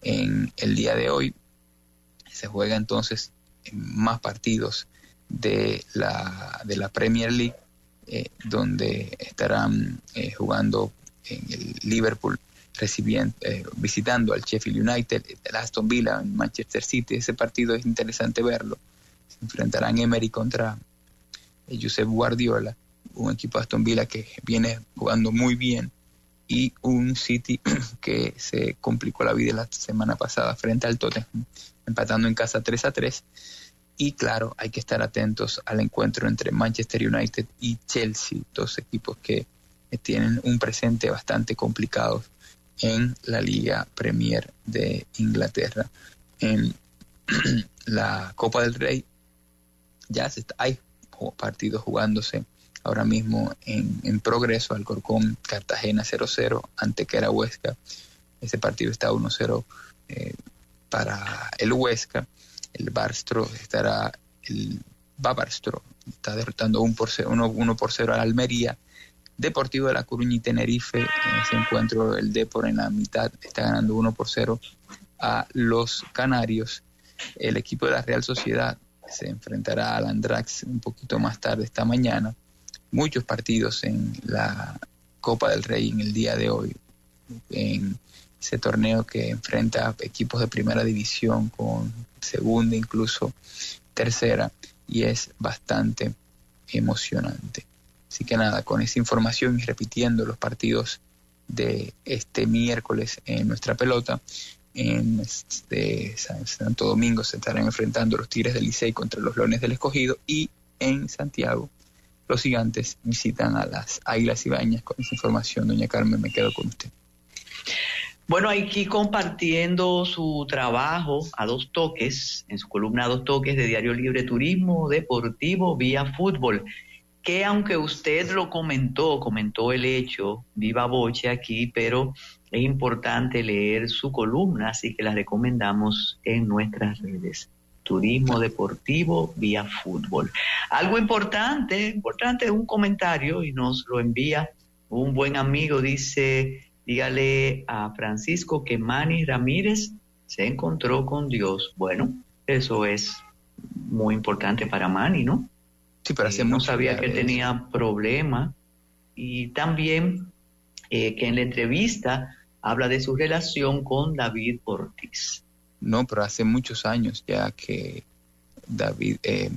En el día de hoy se juega entonces más partidos de la, de la Premier League, eh, donde estarán eh, jugando en el Liverpool, recibiendo, eh, visitando al Sheffield United, el Aston Villa, en Manchester City. Ese partido es interesante verlo. Se enfrentarán Emery contra Josep Guardiola, un equipo Aston Villa que viene jugando muy bien y un City <clears throat> que se complicó la vida la semana pasada frente al Tottenham empatando en casa 3 a 3. Y claro, hay que estar atentos al encuentro entre Manchester United y Chelsea, dos equipos que tienen un presente bastante complicado en la Liga Premier de Inglaterra. En <clears throat> la Copa del Rey ya se está, hay partidos jugándose ahora mismo en, progreso. Alcorcón, Cartagena 0-0, ante que era Huesca. Ese partido está 1-0 eh, para el Huesca. El Barstro estará, el Babarstro está derrotando 1 por 0, 1, por 0 al Almería. Deportivo de La Coruña y Tenerife. En ese encuentro el Depor en la mitad está ganando 1 por 0 a los Canarios. El equipo de la Real Sociedad se enfrentará al Andrax un poquito más tarde esta mañana. Muchos partidos en la Copa del Rey en el día de hoy, en ese torneo que enfrenta equipos de primera división con segunda, incluso tercera, y es bastante emocionante. Así que nada, con esa información y repitiendo los partidos de este miércoles en nuestra pelota, en este Santo Domingo se estarán enfrentando los Tigres del Licey contra los Leones del Escogido y en Santiago los gigantes visitan a las Águilas Ibañas. Con esa información, doña Carmen, me quedo con usted. Bueno, aquí compartiendo su trabajo a dos toques, en su columna a dos toques de Diario Libre Turismo Deportivo vía fútbol, que aunque usted lo comentó, comentó el hecho, viva boche aquí, pero es importante leer su columna, así que la recomendamos en nuestras redes. Turismo deportivo vía fútbol. Algo importante, importante, un comentario y nos lo envía un buen amigo, dice, dígale a Francisco que Manny Ramírez se encontró con Dios. Bueno, eso es muy importante para Manny, ¿no? Sí, pero hace no sabía que tenía problemas y también eh, que en la entrevista habla de su relación con David Ortiz. No, pero hace muchos años ya que David eh,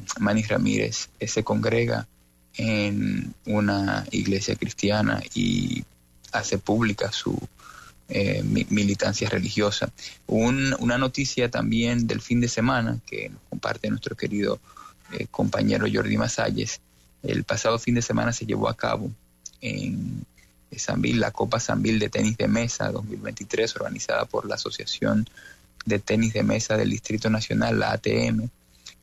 Ramírez eh, se congrega en una iglesia cristiana y hace pública su eh, militancia religiosa. una noticia también del fin de semana que nos comparte nuestro querido compañero Jordi Masalles. El pasado fin de semana se llevó a cabo en Sanville, la Copa Sanville de Tenis de Mesa 2023, organizada por la Asociación de Tenis de Mesa del Distrito Nacional, la ATM.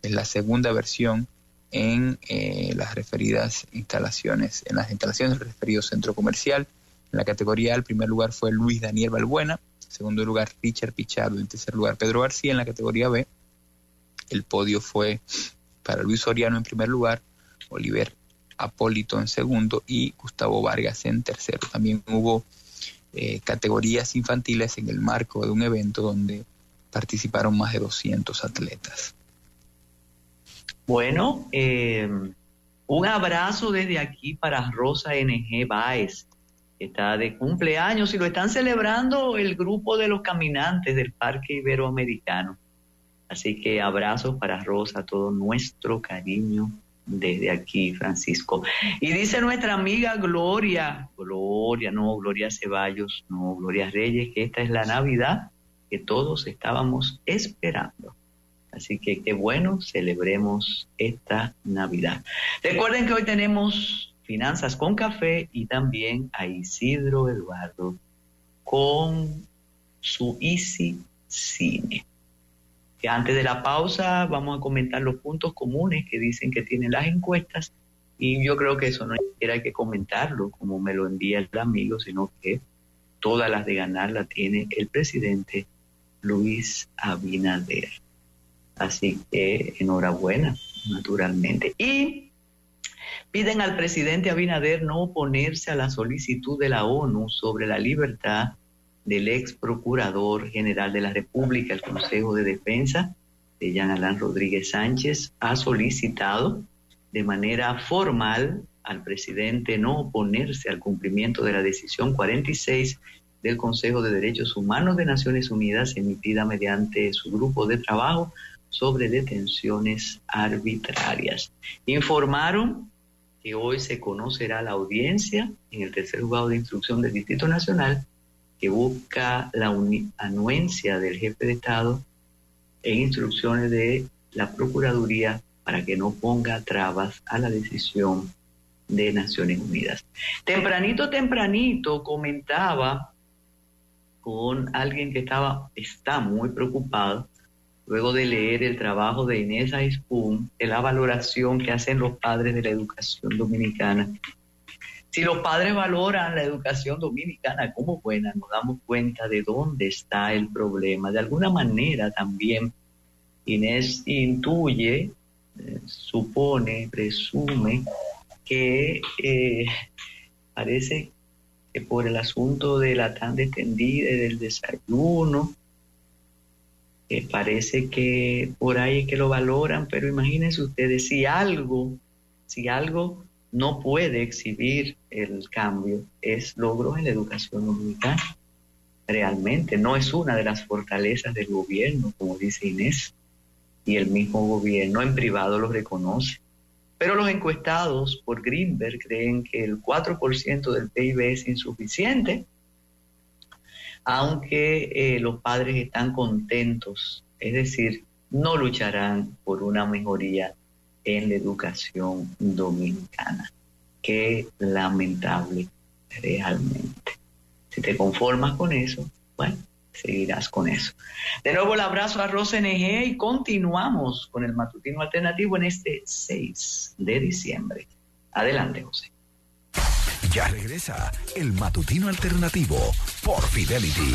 Es la segunda versión en eh, las referidas instalaciones, en las instalaciones del referido centro comercial. En la categoría A, el primer lugar fue Luis Daniel Balbuena, en segundo lugar Richard Pichardo, en tercer lugar Pedro García. En la categoría B, el podio fue para Luis Soriano en primer lugar, Oliver Apólito en segundo y Gustavo Vargas en tercero. También hubo eh, categorías infantiles en el marco de un evento donde participaron más de 200 atletas. Bueno, eh, un abrazo desde aquí para Rosa NG Baez, que está de cumpleaños y lo están celebrando el grupo de los caminantes del Parque Iberoamericano. Así que abrazos para Rosa, todo nuestro cariño desde aquí, Francisco. Y dice nuestra amiga Gloria, Gloria, no, Gloria Ceballos, no, Gloria Reyes, que esta es la Navidad que todos estábamos esperando. Así que qué bueno, celebremos esta Navidad. Recuerden que hoy tenemos Finanzas con Café y también a Isidro Eduardo con su Easy Cine que antes de la pausa vamos a comentar los puntos comunes que dicen que tienen las encuestas y yo creo que eso no hay que comentarlo como me lo envía el amigo, sino que todas las de ganar la tiene el presidente Luis Abinader. Así que enhorabuena, naturalmente. Y piden al presidente Abinader no oponerse a la solicitud de la ONU sobre la libertad del ex procurador general de la República, el Consejo de Defensa, de Jean Alain Rodríguez Sánchez, ha solicitado de manera formal al presidente no oponerse al cumplimiento de la decisión 46 del Consejo de Derechos Humanos de Naciones Unidas emitida mediante su grupo de trabajo sobre detenciones arbitrarias. Informaron que hoy se conocerá la audiencia en el tercer juzgado de instrucción del Distrito Nacional que busca la anuencia del jefe de Estado en instrucciones de la Procuraduría para que no ponga trabas a la decisión de Naciones Unidas. Tempranito, tempranito comentaba con alguien que estaba, está muy preocupado, luego de leer el trabajo de Inés Aispun, de la valoración que hacen los padres de la educación dominicana si los padres valoran la educación dominicana como buena, nos damos cuenta de dónde está el problema. De alguna manera también Inés intuye, eh, supone, presume que eh, parece por el asunto de la tan extendida del desayuno, eh, parece que por ahí es que lo valoran, pero imagínense ustedes, si algo, si algo no puede exhibir el cambio, es logros en la educación dominicana. Realmente no es una de las fortalezas del gobierno, como dice Inés, y el mismo gobierno en privado lo reconoce. Pero los encuestados por Greenberg creen que el 4% del PIB es insuficiente, aunque eh, los padres están contentos, es decir, no lucharán por una mejoría en la educación dominicana. Qué lamentable realmente. Si te conformas con eso, bueno, seguirás con eso. De nuevo el abrazo a Rosa NG y continuamos con el matutino alternativo en este 6 de diciembre. Adelante, José. Ya regresa el matutino alternativo por Fidelity.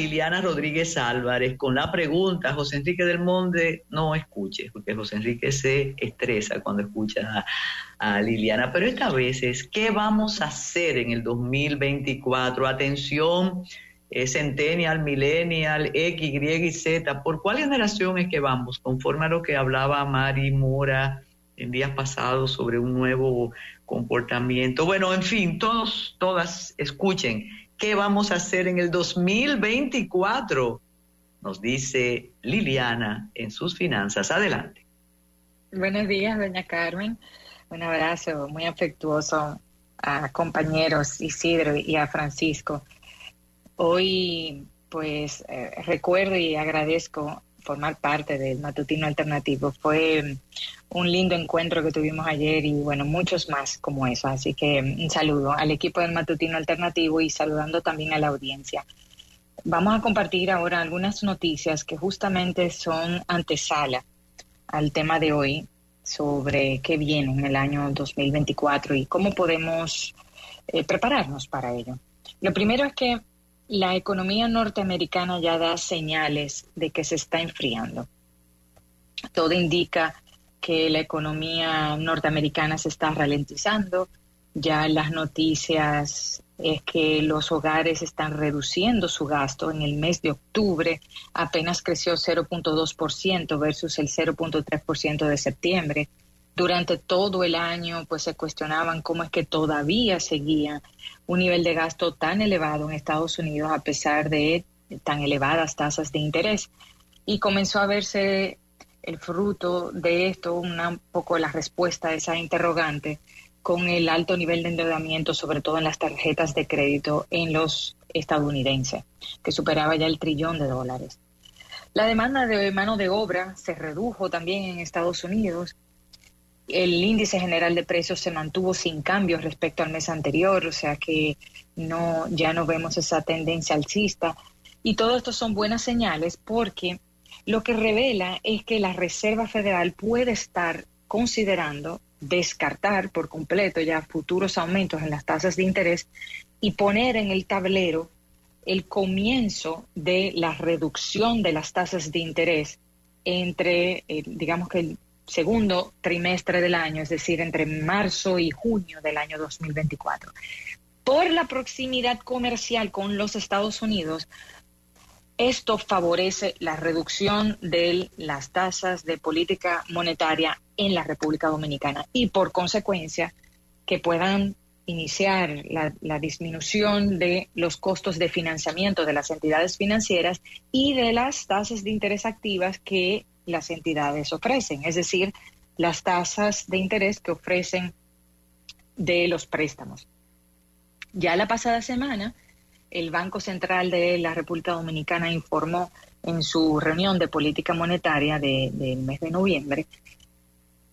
Liliana Rodríguez Álvarez con la pregunta, José Enrique del Monde, no escuche, porque José Enrique se estresa cuando escucha a, Liliana, pero esta vez es, ¿qué vamos a hacer en el 2024? Atención, eh, Centennial, Millennial, X, Y y Z, ¿por cuál generación es que vamos? Conforme a lo que hablaba Mari Mora en días pasados sobre un nuevo comportamiento. Bueno, en fin, todos, todas escuchen ¿Qué vamos a hacer en el 2024? Nos dice Liliana en sus finanzas. Adelante. Buenos días, doña Carmen. Un abrazo muy afectuoso a compañeros Isidro y a Francisco. Hoy, pues, eh, recuerdo y agradezco formar parte del matutino alternativo. Fue un lindo encuentro que tuvimos ayer y bueno, muchos más como eso. Así que un saludo al equipo del matutino alternativo y saludando también a la audiencia. Vamos a compartir ahora algunas noticias que justamente son antesala al tema de hoy sobre qué viene en el año 2024 y cómo podemos eh, prepararnos para ello. Lo primero es que la economía norteamericana ya da señales de que se está enfriando. Todo indica que la economía norteamericana se está ralentizando. Ya las noticias es que los hogares están reduciendo su gasto. En el mes de octubre apenas creció 0.2% versus el 0.3% de septiembre durante todo el año pues se cuestionaban cómo es que todavía seguía un nivel de gasto tan elevado en Estados Unidos a pesar de tan elevadas tasas de interés y comenzó a verse el fruto de esto, un poco la respuesta a esa interrogante con el alto nivel de endeudamiento, sobre todo en las tarjetas de crédito en los estadounidenses, que superaba ya el trillón de dólares. La demanda de mano de obra se redujo también en Estados Unidos el índice general de precios se mantuvo sin cambios respecto al mes anterior, o sea que no, ya no vemos esa tendencia alcista. Y todo esto son buenas señales porque lo que revela es que la Reserva Federal puede estar considerando descartar por completo ya futuros aumentos en las tasas de interés y poner en el tablero el comienzo de la reducción de las tasas de interés entre, eh, digamos que el segundo trimestre del año, es decir, entre marzo y junio del año 2024. por la proximidad comercial con los Estados Unidos, esto favorece la reducción de las tasas de política monetaria en la República Dominicana y por consecuencia que puedan iniciar la, disminución de los costos de financiamiento de las entidades financieras y de las tasas de interés activas que las entidades ofrecen, es decir, las tasas de interés que ofrecen de los préstamos. Ya la pasada semana, el Banco Central de la República Dominicana informó en su reunión de política monetaria del mes de noviembre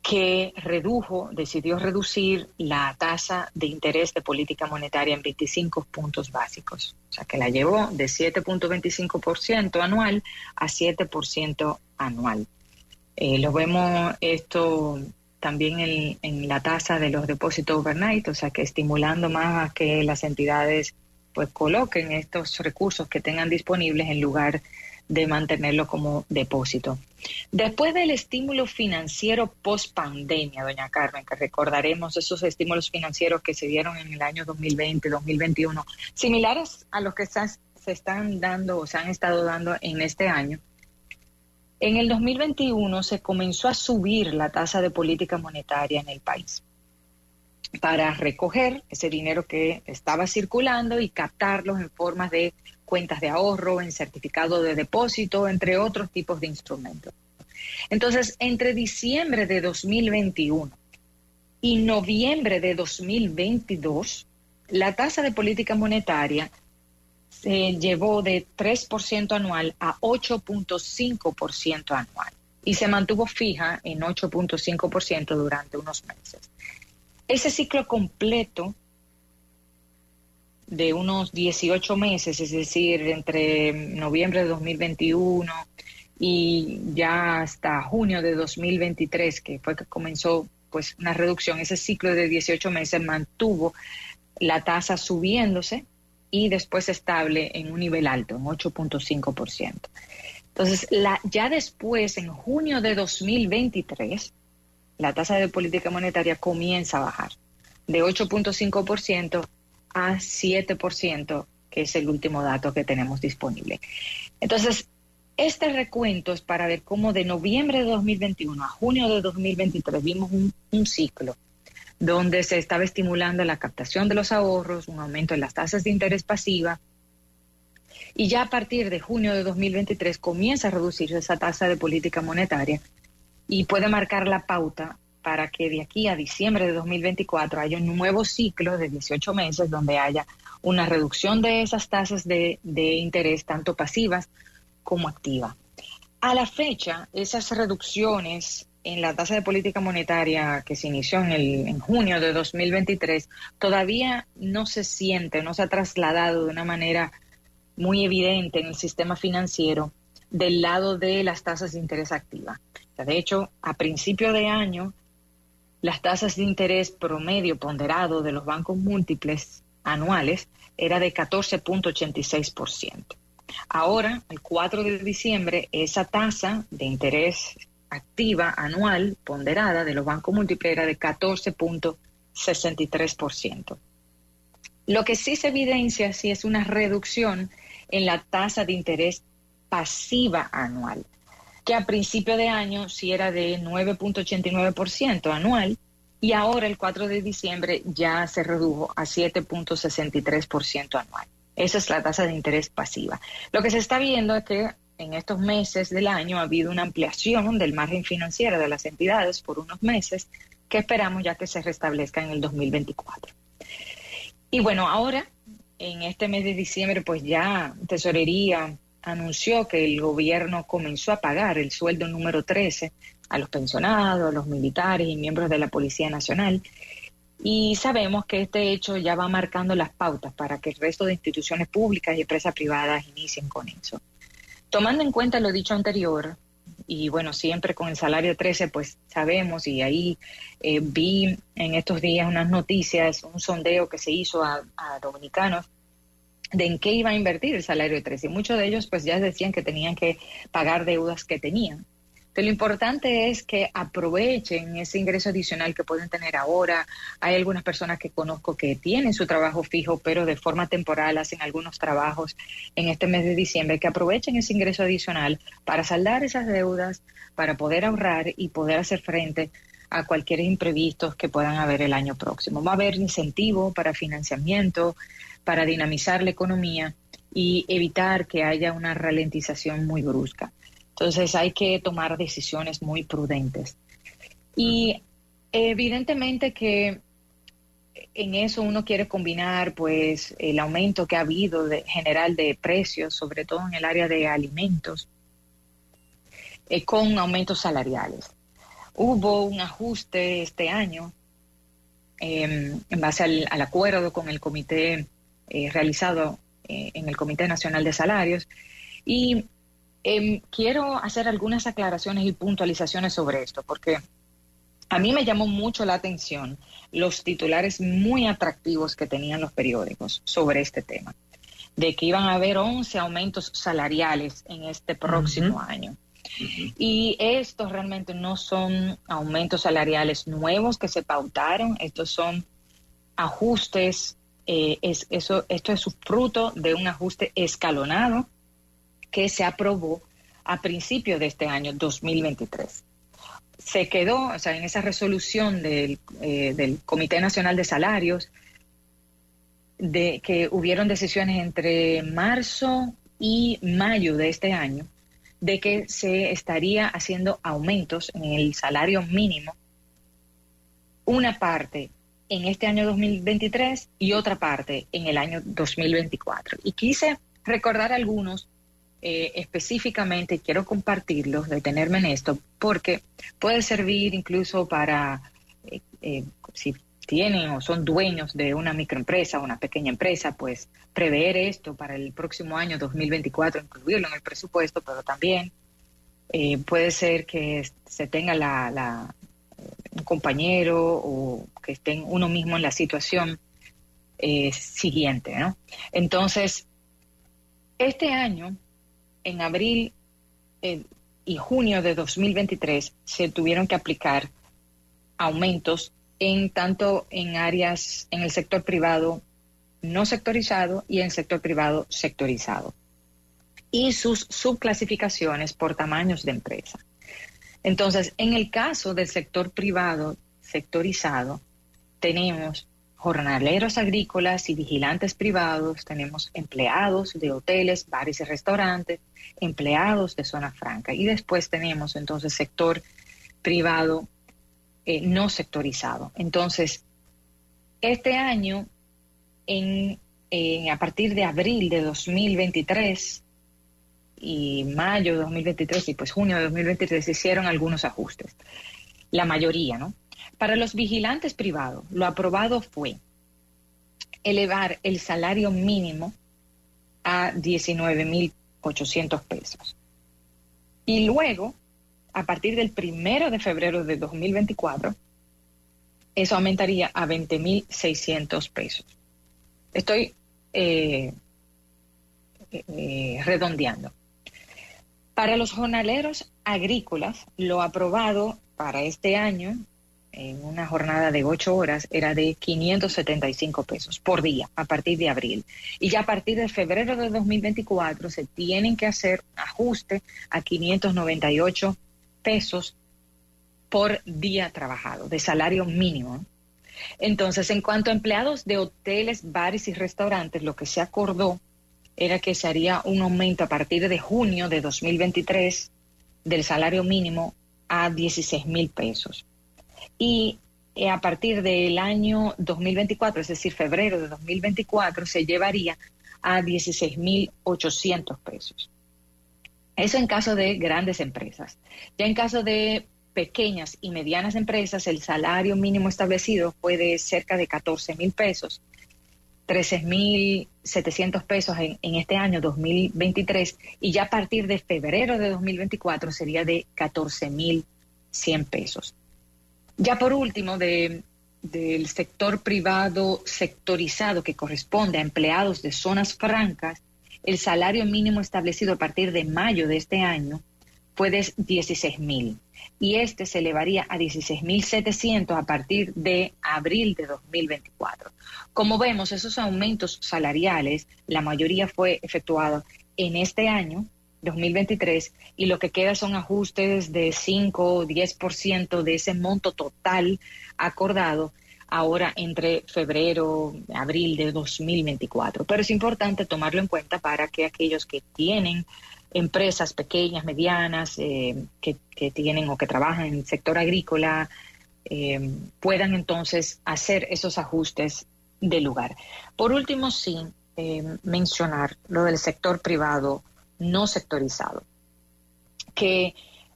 que redujo, decidió reducir la tasa de interés de política monetaria en 25 puntos básicos. O sea, que la llevó de 7.25% anual a 7% anual. Eh, lo vemos esto también en, en, la tasa de los depósitos overnight, o sea, que estimulando más a que las entidades pues coloquen estos recursos que tengan disponibles en lugar de mantenerlo como depósito. Después del estímulo financiero post pandemia, doña Carmen, que recordaremos esos estímulos financieros que se dieron en el año 2020, 2021, similares a los que se están dando o se han estado dando en este año. En el 2021 se comenzó a subir la tasa de política monetaria en el país para recoger ese dinero que estaba circulando y captarlos en formas de cuentas de ahorro, en certificado de depósito, entre otros tipos de instrumentos. Entonces, entre diciembre de 2021 y noviembre de 2022, la tasa de política monetaria se llevó de 3% anual a 8.5% anual y se mantuvo fija en 8.5% durante unos meses. Ese ciclo completo de unos 18 meses, es decir, entre noviembre de 2021 y ya hasta junio de 2023, que fue que comenzó pues una reducción, ese ciclo de 18 meses mantuvo la tasa subiéndose y después estable en un nivel alto, en 8.5%. Entonces, la, ya después, en junio de 2023, la tasa de política monetaria comienza a bajar de 8.5% a 7%, que es el último dato que tenemos disponible. Entonces, este recuento es para ver cómo de noviembre de 2021 a junio de 2023 vimos un, ciclo donde se estaba estimulando la captación de los ahorros, un aumento en las tasas de interés pasiva, y ya a partir de junio de 2023 comienza a reducirse esa tasa de política monetaria y puede marcar la pauta para que de aquí a diciembre de 2024 haya un nuevo ciclo de 18 meses donde haya una reducción de esas tasas de, interés, tanto pasivas como activas. A la fecha, esas reducciones en la tasa de política monetaria que se inició en, el, en junio de 2023 todavía no se siente, no se ha trasladado de una manera muy evidente en el sistema financiero del lado de las tasas de interés activa. De hecho, a principio de año, las tasas de interés promedio ponderado de los bancos múltiples anuales era de 14.86%. Ahora, el 4 de diciembre, esa tasa de interés activa anual ponderada de los bancos múltiples era de 14.63%. Lo que sí se evidencia sí es una reducción en la tasa de interés pasiva anual que a principio de año sí era de 9.89% anual y ahora el 4 de diciembre ya se redujo a 7.63% anual. Esa es la tasa de interés pasiva. Lo que se está viendo es que en estos meses del año ha habido una ampliación del margen financiero de las entidades por unos meses que esperamos ya que se restablezca en el 2024. Y bueno, ahora, en este mes de diciembre, pues ya Tesorería, anunció que el gobierno comenzó a pagar el sueldo número 13 a los pensionados, a los militares y miembros de la Policía Nacional. Y sabemos que este hecho ya va marcando las pautas para que el resto de instituciones públicas y empresas privadas inicien con eso. Tomando en cuenta lo dicho anterior, y bueno, siempre con el salario 13, pues sabemos, y ahí eh, vi en estos días unas noticias, un sondeo que se hizo a, a dominicanos de en qué iba a invertir el salario de 13. Y muchos de ellos pues ya decían que tenían que pagar deudas que tenían. lo importante es que aprovechen ese ingreso adicional que pueden tener ahora. Hay algunas personas que conozco que tienen su trabajo fijo, pero de forma temporal hacen algunos trabajos en este mes de diciembre, que aprovechen ese ingreso adicional para saldar esas deudas, para poder ahorrar y poder hacer frente a cualquier imprevistos que puedan haber el año próximo. Va a haber incentivo para financiamiento, para dinamizar la economía y evitar que haya una ralentización muy brusca. Entonces hay que tomar decisiones muy prudentes. Y evidentemente que en eso uno quiere combinar pues el aumento que ha habido general de precios, sobre todo en el área de alimentos, eh, con aumentos salariales. Hubo un ajuste este año em, en base al, acuerdo con el comité eh, realizado eh, en el Comité Nacional de Salarios. Y Em, quiero hacer algunas aclaraciones y puntualizaciones sobre esto, porque a mí me llamó mucho la atención los titulares muy atractivos que tenían los periódicos sobre este tema, de que iban a haber 11 aumentos salariales en este próximo año. Y estos realmente no son aumentos salariales nuevos que se pautaron, estos son ajustes, eh, es, eso, esto es fruto de un ajuste escalonado que se aprobó a principios de este año 2023. Se quedó, o sea, en esa resolución del, eh, del Comité Nacional de Salarios, de que hubieron decisiones entre marzo y mayo de este año, de que se estaría haciendo aumentos en el salario mínimo, una parte en este año 2023 y otra parte en el año 2024. Y quise recordar algunos eh, específicamente, quiero compartirlos, detenerme en esto, porque puede servir incluso para, eh, eh, si tienen o son dueños de una microempresa o una pequeña empresa, pues prever esto para el próximo año 2024, incluirlo en el presupuesto, pero también puede ser que se tenga la, un compañero o que estén uno mismo en la situación siguiente, ¿no? Entonces, este año en abril eh, y junio de 2023 se tuvieron que aplicar aumentos en tanto en áreas en el sector privado no sectorizado y en el sector privado sectorizado y sus subclasificaciones por tamaños de empresa. Entonces, en el caso del sector privado sectorizado, tenemos jornaleros agrícolas y vigilantes privados, tenemos empleados de hoteles, bares y restaurantes, empleados de zona franca y después tenemos entonces sector privado eh, no sectorizado. Entonces, este año, en, a partir de abril de 2023 y mayo de 2023 y pues junio de 2023 se hicieron algunos ajustes. La mayoría, ¿no? Para los vigilantes privados, lo aprobado fue elevar el salario mínimo a 19.800 pesos. Y luego, a partir del primero de febrero de 2024, eso aumentaría a 20.600 pesos. Estoy eh, eh, redondeando. Para los jornaleros agrícolas, lo aprobado para este año en una jornada de ocho horas era de 575 pesos por día a partir de abril. Y ya a partir de febrero de 2024 se tienen que hacer ajuste a 598 pesos por día trabajado, de salario mínimo. Entonces, en cuanto a empleados de hoteles, bares y restaurantes, lo que se acordó era que se haría un aumento a partir de junio de 2023 del salario mínimo a 16 mil pesos y eh, a partir del año 2024, es decir, febrero de 2024, se llevaría a 16.800 pesos. Eso en caso de grandes empresas. Ya en caso de pequeñas y medianas empresas, el salario mínimo establecido fue de cerca de 14 mil pesos, 13.700 pesos en, en, este año 2023 y ya a partir de febrero de 2024 sería de 14.100 pesos. Ya por último, del sector privado sectorizado que corresponde a empleados de zonas francas, el salario mínimo establecido a partir de mayo de este año fue de 16 mil y este se elevaría a 16.700 a partir de abril de 2024. Como vemos, esos aumentos salariales, la mayoría fue efectuado en este año, 2023, y lo que queda son ajustes de 5 o 10% de ese monto total acordado ahora entre febrero, abril de 2024. Pero es importante tomarlo en cuenta para que aquellos que tienen empresas pequeñas, medianas, eh, que, tienen o que trabajan en el sector agrícola, eh, puedan entonces hacer esos ajustes de lugar. Por último, sí, eh, mencionar lo del sector privado no sectorizado, que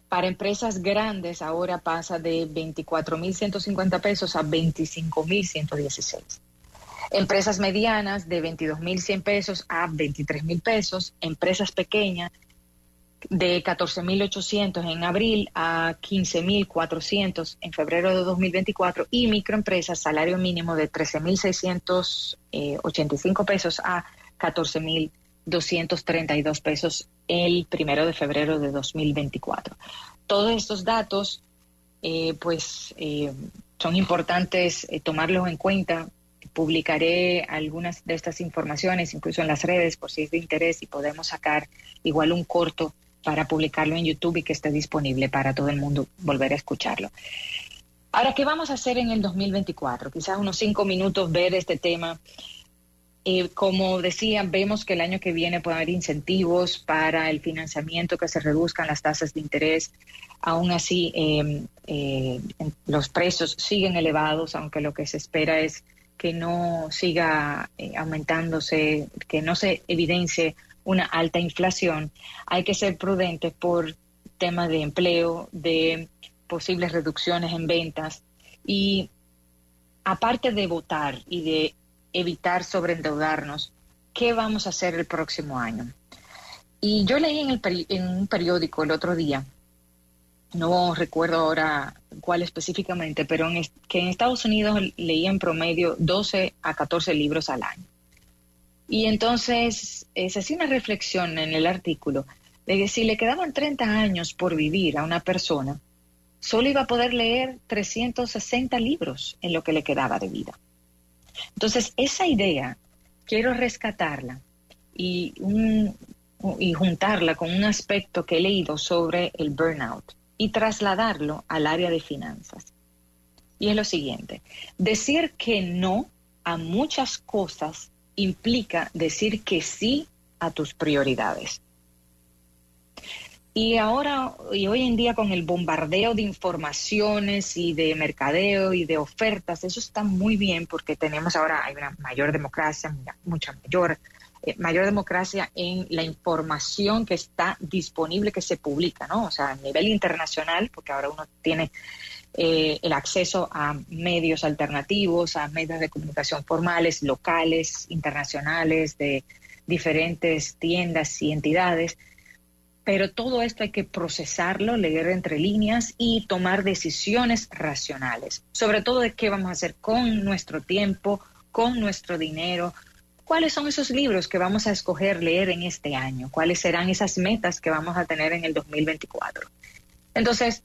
para empresas grandes ahora pasa de 24.150 pesos a 25.116. Empresas medianas de 22.100 pesos a 23.000 pesos. Empresas pequeñas de 14.800 en abril a 15.400 en febrero de 2024 y microempresas salario mínimo de 13.685 pesos a 14.232 pesos el primero de febrero de 2024. Todos estos datos, eh, pues, eh, son importantes eh, tomarlos en cuenta. Publicaré algunas de estas informaciones, incluso en las redes, por si es de interés y podemos sacar igual un corto para publicarlo en YouTube y que esté disponible para todo el mundo volver a escucharlo. Ahora, ¿qué vamos a hacer en el 2024? Quizás unos cinco minutos ver este tema. Eh, como decía, vemos que el año que viene puede haber incentivos para el financiamiento, que se reduzcan las tasas de interés. Aún así, em, eh, los precios siguen elevados, aunque lo que se espera es que no siga eh, aumentándose, que no se evidencie una alta inflación, hay que ser prudentes por temas de empleo, de posibles reducciones en ventas y aparte de votar y de evitar sobreendeudarnos, ¿qué vamos a hacer el próximo año? Y yo leí en, el en un periódico el otro día, no recuerdo ahora cuál específicamente, pero en que en Estados Unidos leía en promedio 12 a 14 libros al año. Y entonces eh, se hacía una reflexión en el artículo de que si le quedaban 30 años por vivir a una persona, solo iba a poder leer 360 libros en lo que le quedaba de vida. Entonces, esa idea, quiero rescatarla y, y juntarla con un aspecto que he leído sobre el burnout y trasladarlo al área de finanzas. Y es lo siguiente, decir que no a muchas cosas implica decir que sí a tus prioridades. Y ahora, y hoy en día con el bombardeo de informaciones y de mercadeo y de ofertas, eso está muy bien porque tenemos ahora, hay una mayor democracia, mucha mayor, eh, mayor democracia en la información que está disponible, que se publica, ¿no? O sea, a nivel internacional, porque ahora uno tiene eh, el acceso a medios alternativos, a medios de comunicación formales, locales, internacionales, de diferentes tiendas y entidades. Pero todo esto hay que procesarlo, leer entre líneas y tomar decisiones racionales, sobre todo de qué vamos a hacer con nuestro tiempo, con nuestro dinero, cuáles son esos libros que vamos a escoger leer en este año, cuáles serán esas metas que vamos a tener en el 2024. Entonces,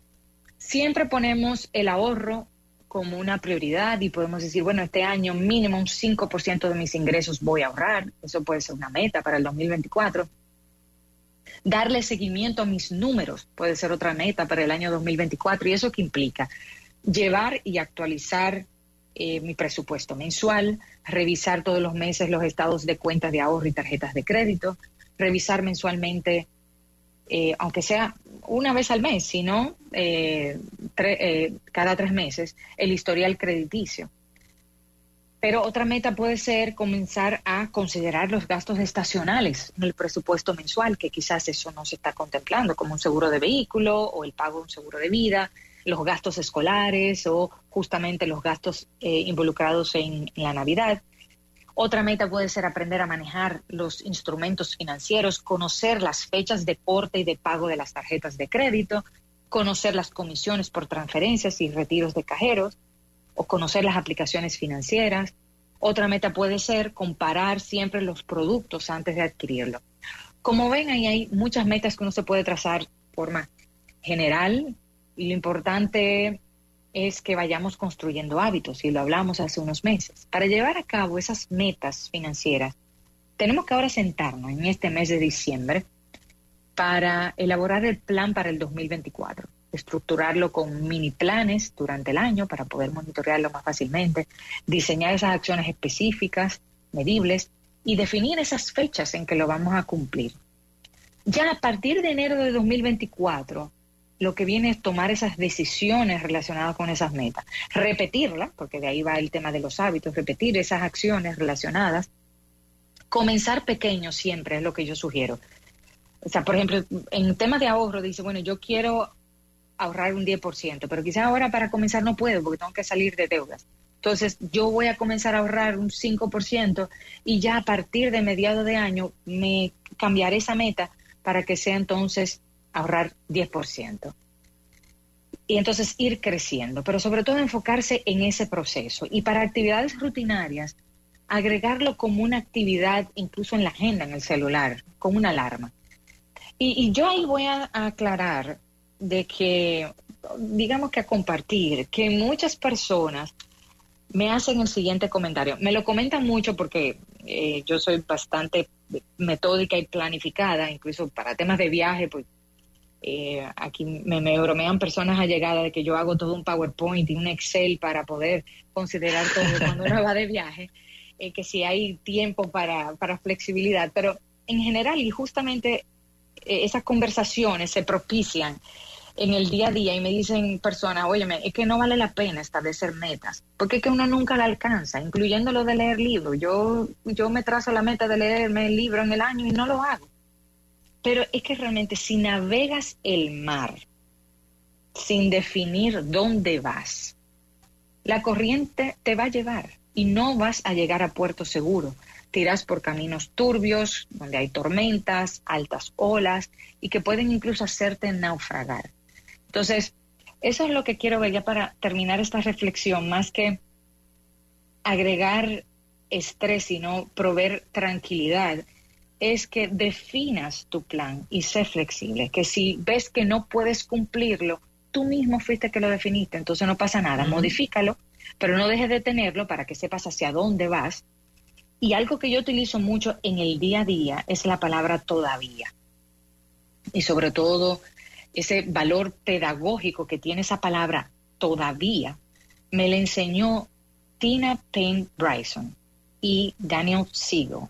siempre ponemos el ahorro como una prioridad y podemos decir, bueno, este año mínimo un 5% de mis ingresos voy a ahorrar, eso puede ser una meta para el 2024. Darle seguimiento a mis números puede ser otra meta para el año 2024 y eso que implica llevar y actualizar eh, mi presupuesto mensual, revisar todos los meses los estados de cuentas de ahorro y tarjetas de crédito, revisar mensualmente eh, aunque sea una vez al mes, sino eh, eh, cada tres meses, el historial crediticio. Pero otra meta puede ser comenzar a considerar los gastos estacionales en el presupuesto mensual, que quizás eso no se está contemplando, como un seguro de vehículo o el pago de un seguro de vida, los gastos escolares o justamente los gastos involucrados en la Navidad. Otra meta puede ser aprender a manejar los instrumentos financieros, conocer las fechas de corte y de pago de las tarjetas de crédito, conocer las comisiones por transferencias y retiros de cajeros, o conocer las aplicaciones financieras. Otra meta puede ser comparar siempre los productos antes de adquirirlo. Como ven, ahí hay muchas metas que uno se puede trazar de forma general, lo importante es que vayamos construyendo hábitos, y lo hablamos hace unos meses. Para llevar a cabo esas metas financieras, tenemos que ahora sentarnos en este mes de diciembre para elaborar el plan para el 2024, estructurarlo con mini planes durante el año para poder monitorearlo más fácilmente, diseñar esas acciones específicas, medibles y definir esas fechas en que lo vamos a cumplir. Ya a partir de enero de 2024, lo que viene es tomar esas decisiones relacionadas con esas metas, repetirlas, porque de ahí va el tema de los hábitos, repetir esas acciones relacionadas, comenzar pequeño siempre es lo que yo sugiero. O sea, por ejemplo, en tema de ahorro dice, bueno, yo quiero ahorrar un 10%, pero quizás ahora para comenzar no puedo porque tengo que salir de deudas. Entonces, yo voy a comenzar a ahorrar un 5% y ya a partir de mediados de año me cambiaré esa meta para que sea entonces ahorrar 10%. Y entonces ir creciendo, pero sobre todo enfocarse en ese proceso. Y para actividades rutinarias, agregarlo como una actividad incluso en la agenda, en el celular, como una alarma. Y, yo ahí voy a, aclarar de que, digamos que a compartir, que muchas personas me hacen el siguiente comentario. Me lo comentan mucho porque eh, yo soy bastante metódica y planificada, incluso para temas de viaje, pues eh, aquí me, bromean personas allegadas de que yo hago todo un PowerPoint y un Excel para poder considerar todo <laughs> cuando uno va de viaje, eh, que si hay tiempo para, para flexibilidad, pero en general y justamente eh, esas conversaciones se propician en el día a día y me dicen personas, óyeme, es que no vale la pena establecer metas, porque es que uno nunca la alcanza, incluyendo lo de leer libros. Yo, yo me trazo la meta de leerme el libro en el año y no lo hago. Pero es que realmente si navegas el mar sin definir dónde vas, la corriente te va a llevar y no vas a llegar a puerto seguro. Tiras por caminos turbios, donde hay tormentas, altas olas y que pueden incluso hacerte naufragar. Entonces, eso es lo que quiero ver ya para terminar esta reflexión, más que agregar estrés, sino proveer tranquilidad es que definas tu plan y sé flexible, que si ves que no puedes cumplirlo, tú mismo fuiste que lo definiste, entonces no pasa nada, modifícalo, pero no dejes de tenerlo para que sepas hacia dónde vas. Y algo que yo utilizo mucho en el día a día es la palabra todavía. Y sobre todo ese valor pedagógico que tiene esa palabra todavía, me la enseñó Tina Payne Bryson y Daniel Siegel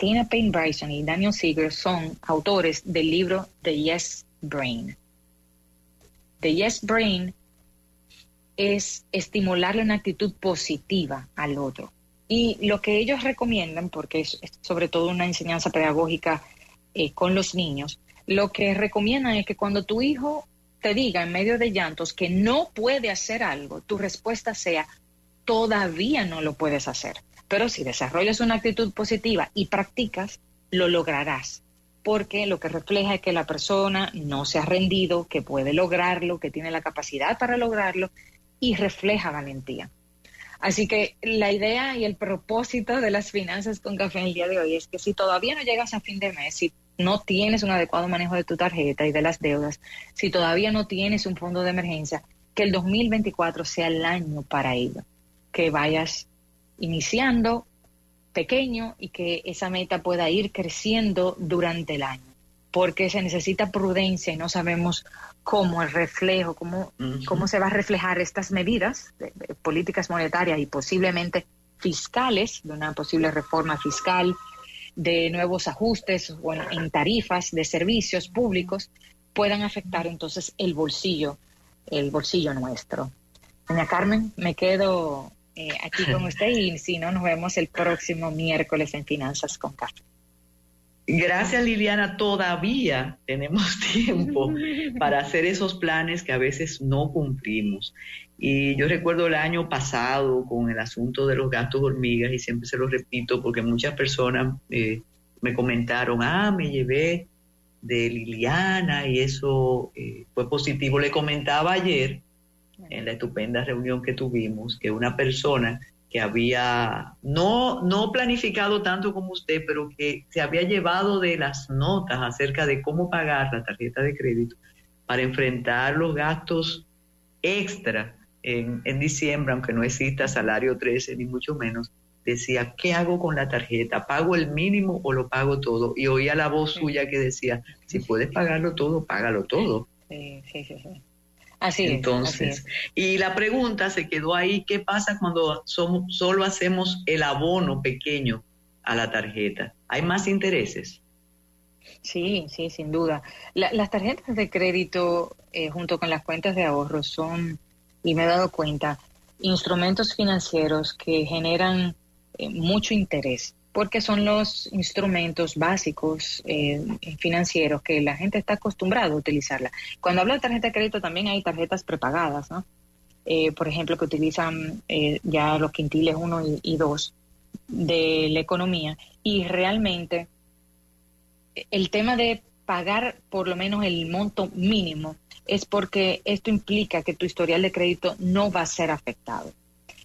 Tina Payne Bryson y Daniel Seeger son autores del libro The Yes Brain. The Yes Brain es estimularle una actitud positiva al otro. Y lo que ellos recomiendan, porque es, sobre todo una enseñanza pedagógica eh, con los niños, lo que recomiendan es que cuando tu hijo te diga en medio de llantos que no puede hacer algo, tu respuesta sea, todavía no lo puedes hacer. Pero si desarrollas una actitud positiva y practicas, lo lograrás, porque lo que refleja es que la persona no se ha rendido, que puede lograrlo, que tiene la capacidad para lograrlo y refleja valentía. Así que la idea y el propósito de las finanzas con café el día de hoy es que si todavía no llegas a fin de mes, si no tienes un adecuado manejo de tu tarjeta y de las deudas, si todavía no tienes un fondo de emergencia, que el 2024 sea el año para ello, que vayas iniciando pequeño y que esa meta pueda ir creciendo durante el año, porque se necesita prudencia y no sabemos cómo el reflejo, cómo, cómo se va a reflejar estas medidas de, políticas monetarias y posiblemente fiscales, de una posible reforma fiscal, de nuevos ajustes en tarifas de servicios públicos, puedan afectar entonces el bolsillo, el bolsillo nuestro. Doña Carmen, me quedo eh, aquí con <laughs> usted y si no, nos vemos el próximo miércoles en Finanzas con Café. Gracias Liliana, todavía tenemos <laughs> tiempo para hacer esos planes que a veces no cumplimos. Y yo recuerdo el año pasado con el asunto de los gastos hormigas y siempre se lo repito porque muchas personas eh, me comentaron, ah, me llevé de Liliana y eso eh, fue positivo. Le comentaba ayer en la estupenda reunión que tuvimos, que una persona que había no, no planificado tanto como usted, pero que se había llevado de las notas acerca de cómo pagar la tarjeta de crédito, para enfrentar los gastos extra en, en diciembre, aunque no exista salario 13 ni mucho menos, decía, ¿qué hago con la tarjeta? ¿Pago el mínimo o lo pago todo? Y oía la voz suya que decía, si puedes pagarlo todo, págalo todo. Sí, sí, sí. Así Entonces, y la pregunta se quedó ahí, ¿qué pasa cuando somos, solo hacemos el abono pequeño a la tarjeta? ¿Hay más intereses? Sí, sí, sin duda. las tarjetas de crédito eh, junto con las cuentas de ahorro son, y me he dado cuenta, instrumentos financieros que generan eh, mucho interés porque son los instrumentos básicos eh, financieros que la gente está acostumbrada a utilizarla. Cuando hablo de tarjeta de crédito también hay tarjetas prepagadas. Eh, por ejemplo, que utilizan ya los quintiles 1 y 2 de la economía y realmente el tema de pagar por lo menos el monto mínimo es porque esto implica que tu historial de crédito no va a ser afectado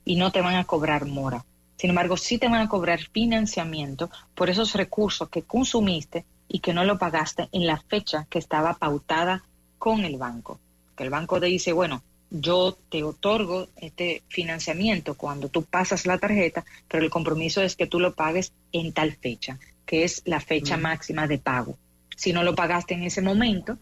y no te van a cobrar mora. Sin embargo, sí te van a cobrar financiamiento por esos recursos que consumiste y que no lo pagaste en la fecha que estaba pautada con el banco. Que el banco te dice, bueno, yo te otorgo este financiamiento cuando tú pasas la tarjeta, pero el compromiso es que tú lo pagues en tal fecha, que es la fecha máxima de pago. Si no lo pagaste en ese momento,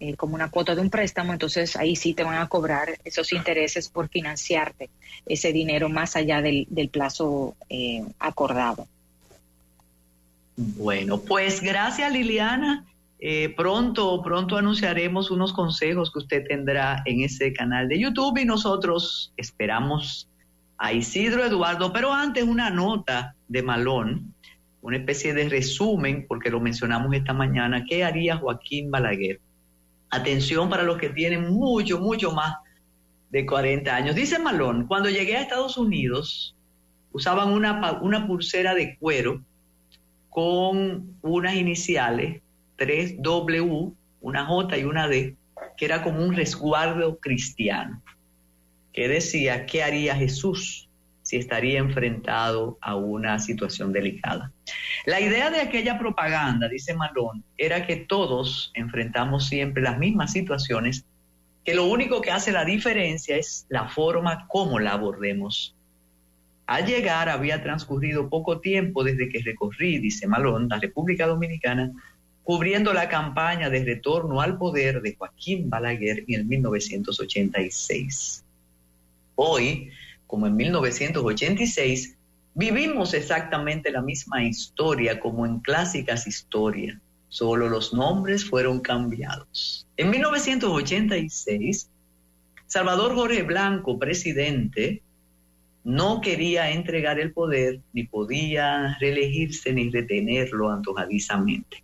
eh, como una cuota de un préstamo, entonces ahí sí te van a cobrar esos intereses por financiarte ese dinero más allá del, plazo eh, acordado. Bueno, pues gracias Liliana. Eh, pronto, pronto anunciaremos unos consejos que usted tendrá en ese canal de YouTube y nosotros esperamos a Isidro Eduardo, pero antes una nota de Malón, una especie de resumen, porque lo mencionamos esta mañana, ¿qué haría Joaquín Balaguer? Atención para los que tienen mucho, mucho más de 40 años. Dice Malón, cuando llegué a Estados Unidos, usaban una, una pulsera de cuero con unas iniciales, 3W, una J y una D, que era como un resguardo cristiano, que decía, ¿qué haría Jesús estaría enfrentado a una situación delicada? La idea de aquella propaganda, dice Malón, era que todos enfrentamos siempre las mismas situaciones, que lo único que hace la diferencia es la forma como la abordemos. Al llegar había transcurrido poco tiempo desde que recorrí, dice Malón, la República Dominicana, cubriendo la campaña de retorno al poder de Joaquín Balaguer en el 1986. Hoy, como en 1986, Vivimos exactamente la misma historia como en clásicas historias, solo los nombres fueron cambiados. En 1986, Salvador Jorge Blanco, presidente, no quería entregar el poder ni podía reelegirse ni retenerlo antojadizamente.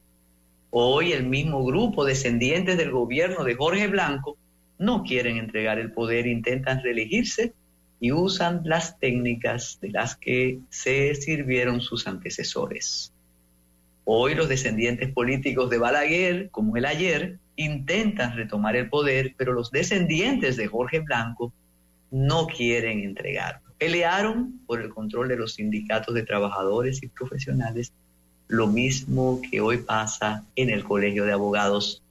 Hoy el mismo grupo descendientes del gobierno de Jorge Blanco no quieren entregar el poder, intentan reelegirse y usan las técnicas de las que se sirvieron sus antecesores. Hoy los descendientes políticos de Balaguer, como el ayer, intentan retomar el poder, pero los descendientes de Jorge Blanco no quieren entregarlo. Pelearon por el control de los sindicatos de trabajadores y profesionales, lo mismo que hoy pasa en el Colegio de Abogados.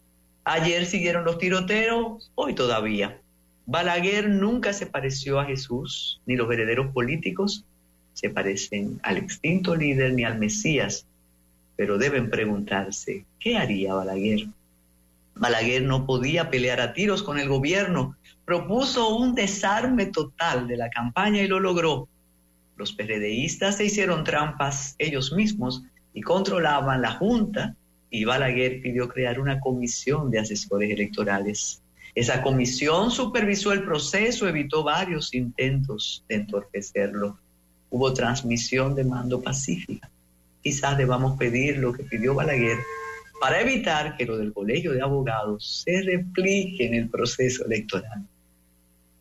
Ayer siguieron los tiroteos, hoy todavía. Balaguer nunca se pareció a Jesús, ni los herederos políticos se parecen al extinto líder ni al Mesías, pero deben preguntarse, ¿qué haría Balaguer? Balaguer no podía pelear a tiros con el gobierno, propuso un desarme total de la campaña y lo logró. Los PRDistas se hicieron trampas ellos mismos y controlaban la Junta y Balaguer pidió crear una comisión de asesores electorales. Esa comisión supervisó el proceso, evitó varios intentos de entorpecerlo. Hubo transmisión de mando pacífica. Quizás debamos pedir lo que pidió Balaguer para evitar que lo del colegio de abogados se replique en el proceso electoral.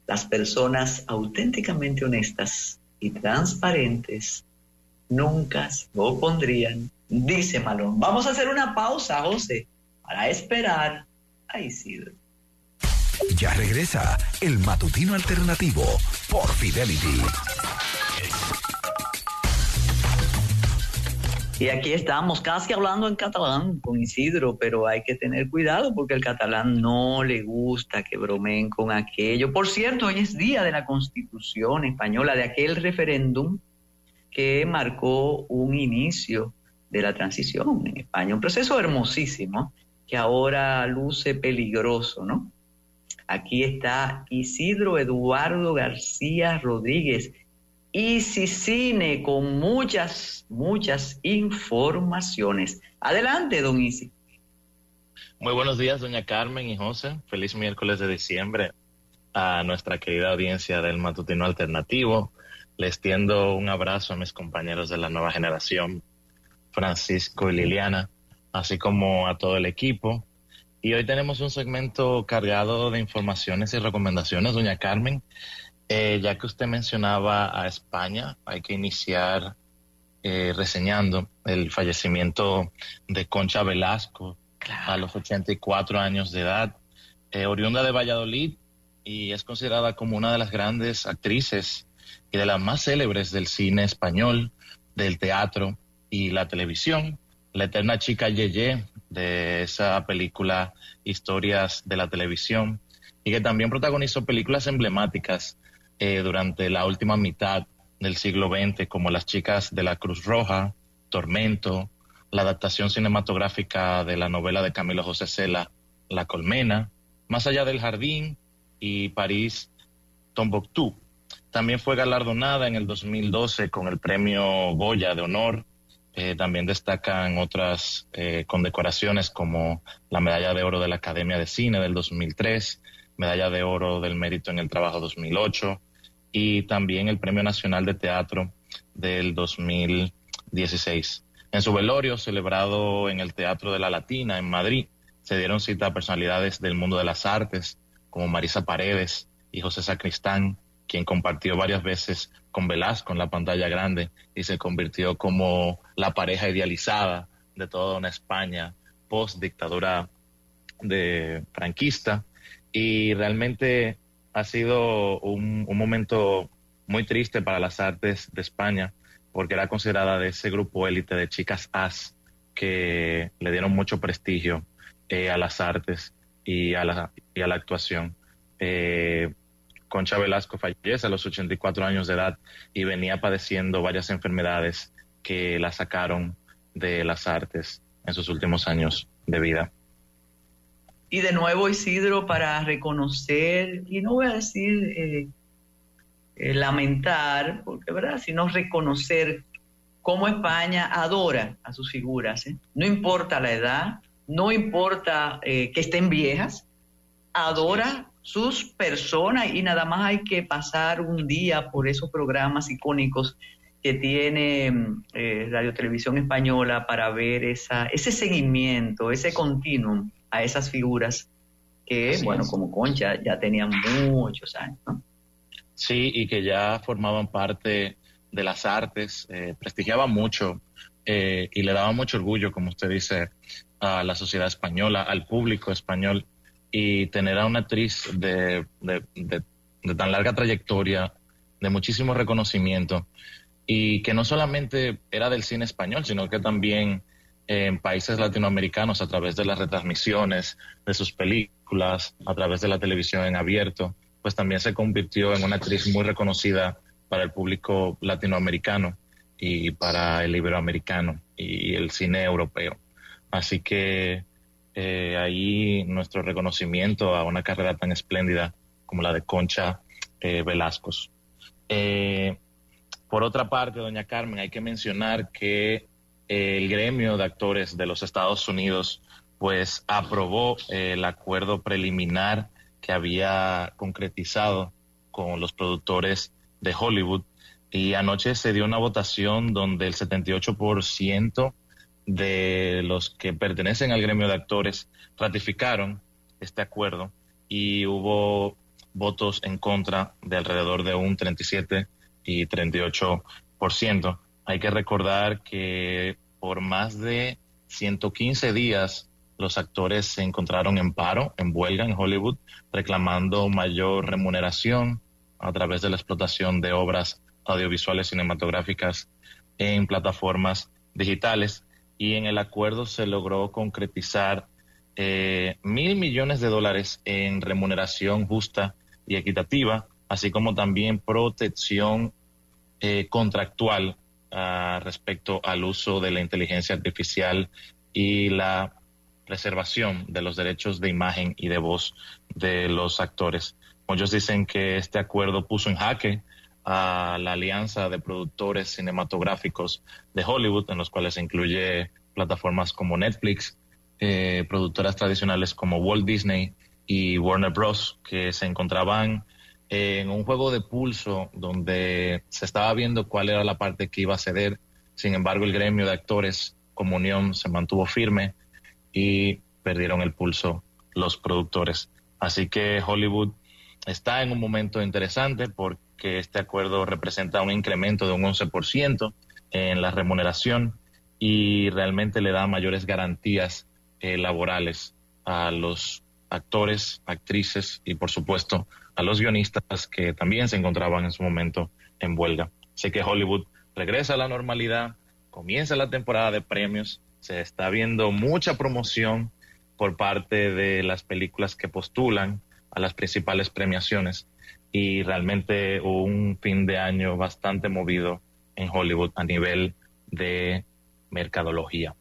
Las personas auténticamente honestas y transparentes nunca se opondrían, dice Malón. Vamos a hacer una pausa, José, para esperar a Isidro. Ya regresa el matutino alternativo por Fidelity. Y aquí estamos casi hablando en catalán con Isidro, pero hay que tener cuidado porque el catalán no le gusta que bromeen con aquello. Por cierto, hoy es día de la Constitución española, de aquel referéndum que marcó un inicio de la transición en España, un proceso hermosísimo que ahora luce peligroso, ¿no? Aquí está Isidro Eduardo García Rodríguez, Cine con muchas, muchas informaciones. Adelante, don Isi. Muy buenos días, doña Carmen y José. Feliz miércoles de diciembre a nuestra querida audiencia del Matutino Alternativo. Les tiendo un abrazo a mis compañeros de la nueva generación, Francisco y Liliana, así como a todo el equipo. Y hoy tenemos un segmento cargado de informaciones y recomendaciones, doña Carmen. Eh, ya que usted mencionaba a España, hay que iniciar eh, reseñando el fallecimiento de Concha Velasco a los 84 años de edad, eh, oriunda de Valladolid y es considerada como una de las grandes actrices y de las más célebres del cine español, del teatro y la televisión. La eterna chica Yeye de esa película Historias de la Televisión y que también protagonizó películas emblemáticas eh, durante la última mitad del siglo XX, como Las chicas de la Cruz Roja, Tormento, la adaptación cinematográfica de la novela de Camilo José Cela, La Colmena, Más allá del jardín y París, Tombuctú. También fue galardonada en el 2012 con el premio Goya de Honor. Eh, también destacan otras eh, condecoraciones como la Medalla de Oro de la Academia de Cine del 2003, Medalla de Oro del Mérito en el Trabajo 2008, y también el Premio Nacional de Teatro del 2016. En su velorio, celebrado en el Teatro de la Latina en Madrid, se dieron cita a personalidades del mundo de las artes, como Marisa Paredes y José Sacristán, quien compartió varias veces con Velasco en la pantalla grande y se convirtió como la pareja idealizada de toda una España post dictadura de franquista. Y realmente ha sido un, momento muy triste para las artes de España, porque era considerada de ese grupo élite de chicas as que le dieron mucho prestigio eh, a las artes y a la, y a la actuación. Eh, Concha Velasco fallece a los 84 años de edad y venía padeciendo varias enfermedades que la sacaron de las artes en sus últimos años de vida. Y de nuevo, Isidro, para reconocer, y no voy a decir eh, eh, lamentar, porque verdad, sino reconocer cómo España adora a sus figuras. ¿eh? No importa la edad, no importa que estén viejas, adora sus personas y nada más hay que pasar un día por esos programas icónicos que tiene Radio Televisión Española para ver esa, ese seguimiento, ese continuum a esas figuras que, bueno, como Concha ya tenían muchos años. Sí, y que ya formaban parte de las artes, eh, prestigiaba mucho eh, y le daba mucho orgullo, como usted dice, a la sociedad española, al público español, y tener a una actriz de, de tan larga trayectoria, de muchísimo reconocimiento, y que no solamente era del cine español, sino que también en países latinoamericanos a través de las retransmisiones de sus películas, a través de la televisión en abierto, pues también se convirtió en una actriz muy reconocida para el público latinoamericano y para el iberoamericano y el cine europeo. Así que eh, ahí nuestro reconocimiento a una carrera tan espléndida como la de Concha eh, Velasco. Eh, por otra parte, doña Carmen, hay que mencionar que el gremio de actores de los Estados Unidos pues aprobó eh, el acuerdo preliminar que había concretizado con los productores de Hollywood y anoche se dio una votación donde el 78% de los que pertenecen al gremio de actores ratificaron este acuerdo y hubo votos en contra de alrededor de un 37 y 38%. Hay que recordar que por más de 115 días los actores se encontraron en paro, en huelga en Hollywood, reclamando mayor remuneración a través de la explotación de obras audiovisuales cinematográficas en plataformas digitales y en el acuerdo se logró concretizar eh, mil millones de dólares en remuneración justa y equitativa, así como también protección eh, contractual ah, respecto al uso de la inteligencia artificial y la preservación de los derechos de imagen y de voz de los actores. Muchos dicen que este acuerdo puso en jaque a la alianza de productores cinematográficos de Hollywood, en los cuales se incluye plataformas como Netflix, eh, productoras tradicionales como Walt Disney y Warner Bros., que se encontraban en un juego de pulso donde se estaba viendo cuál era la parte que iba a ceder. Sin embargo, el gremio de actores como unión se mantuvo firme y perdieron el pulso los productores. Así que Hollywood está en un momento interesante porque este acuerdo representa un incremento de un 11% en la remuneración y realmente le da mayores garantías eh, laborales a los actores, actrices y por supuesto a los guionistas que también se encontraban en su momento en huelga. Sé que Hollywood regresa a la normalidad, comienza la temporada de premios, se está viendo mucha promoción por parte de las películas que postulan a las principales premiaciones y realmente un fin de año bastante movido en Hollywood a nivel de mercadología.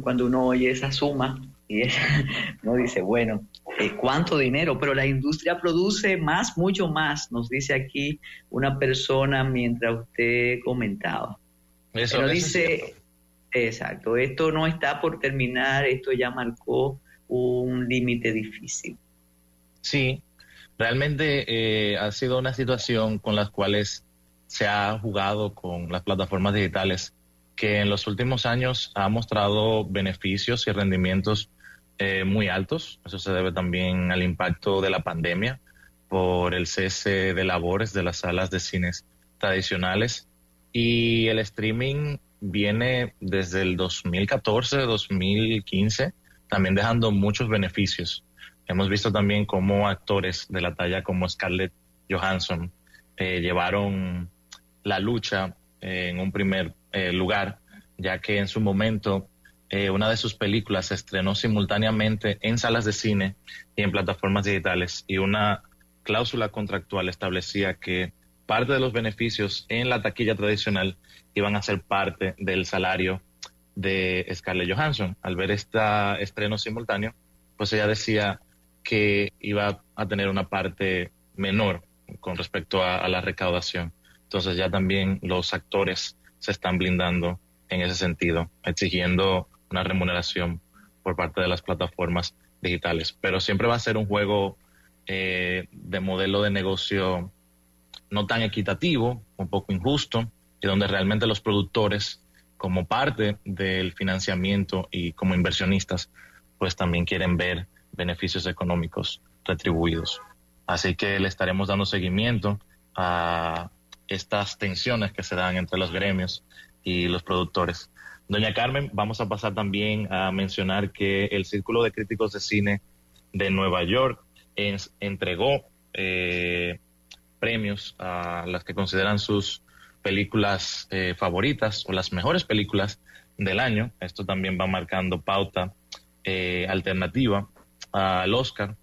Cuando uno oye esa suma y <laughs> uno dice, bueno, eh, ¿cuánto dinero? Pero la industria produce más, mucho más, nos dice aquí una persona mientras usted comentaba. Eso, Pero dice, exacto, esto no está por terminar, esto ya marcó un límite difícil. Sí, realmente eh, ha sido una situación con las cuales se ha jugado con las plataformas digitales que en los últimos años ha mostrado beneficios y rendimientos eh, muy altos. Eso se debe también al impacto de la pandemia por el cese de labores de las salas de cines tradicionales. Y el streaming viene desde el 2014, 2015 también dejando muchos beneficios. Hemos visto también cómo actores de la talla como Scarlett Johansson eh, llevaron la lucha eh, en un primer eh, lugar, ya que en su momento una de sus películas se estrenó simultáneamente en salas de cine y en plataformas digitales y una cláusula contractual establecía que parte de los beneficios en la taquilla tradicional iban a ser parte del salario de Scarlett Johansson. Al ver este estreno simultáneo, pues ella decía que iba a tener una parte menor con respecto a, la recaudación. Entonces ya también los actores se están blindando en ese sentido, exigiendo una remuneración por parte de las plataformas digitales. Pero siempre va a ser un juego eh, de modelo de negocio no tan equitativo, un poco injusto, y donde realmente los productores como parte del financiamiento y como inversionistas, pues también quieren ver beneficios económicos retribuidos. Así que le estaremos dando seguimiento a estas tensiones que se dan entre los gremios y los productores. Doña Carmen, vamos a pasar también a mencionar que el Círculo de Críticos de Cine de Nueva York entregó eh, premios a las que consideran sus películas eh, favoritas o las mejores películas del año. Esto también va marcando pauta eh, alternativa al Oscar.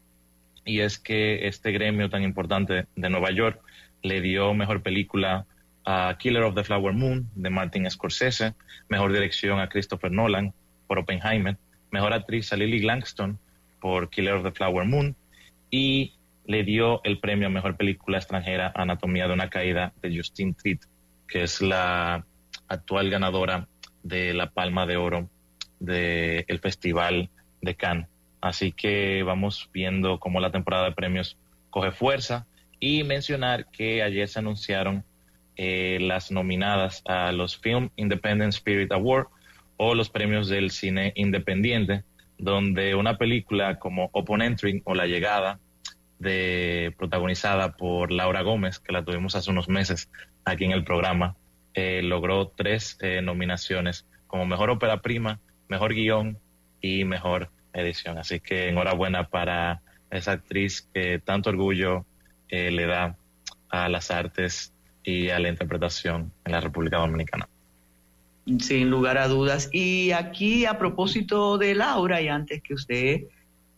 Y es que este gremio tan importante de Nueva York le dio mejor película a Killer of the Flower Moon de Martin Scorsese, mejor dirección a Christopher Nolan por Oppenheimer, mejor actriz a Lily Langston por Killer of the Flower Moon y le dio el premio a mejor película extranjera Anatomía de una caída de Justin Triet que es la actual ganadora de la Palma de Oro del Festival de Cannes. Así que vamos viendo cómo la temporada de premios coge fuerza. Y mencionar que ayer se anunciaron eh, las nominadas a los Film Independent Spirit Award o los premios del cine independiente, donde una película como Open Entry o La Llegada, de, protagonizada por Laura Gómez, que la tuvimos hace unos meses aquí en el programa, eh, logró tres eh, nominaciones como mejor ópera prima, mejor guion y mejor edición. Así que enhorabuena para esa actriz que tanto orgullo eh, le da a las artes y a la interpretación en la República Dominicana. Sin lugar a dudas. Y aquí a propósito de Laura, y antes que usted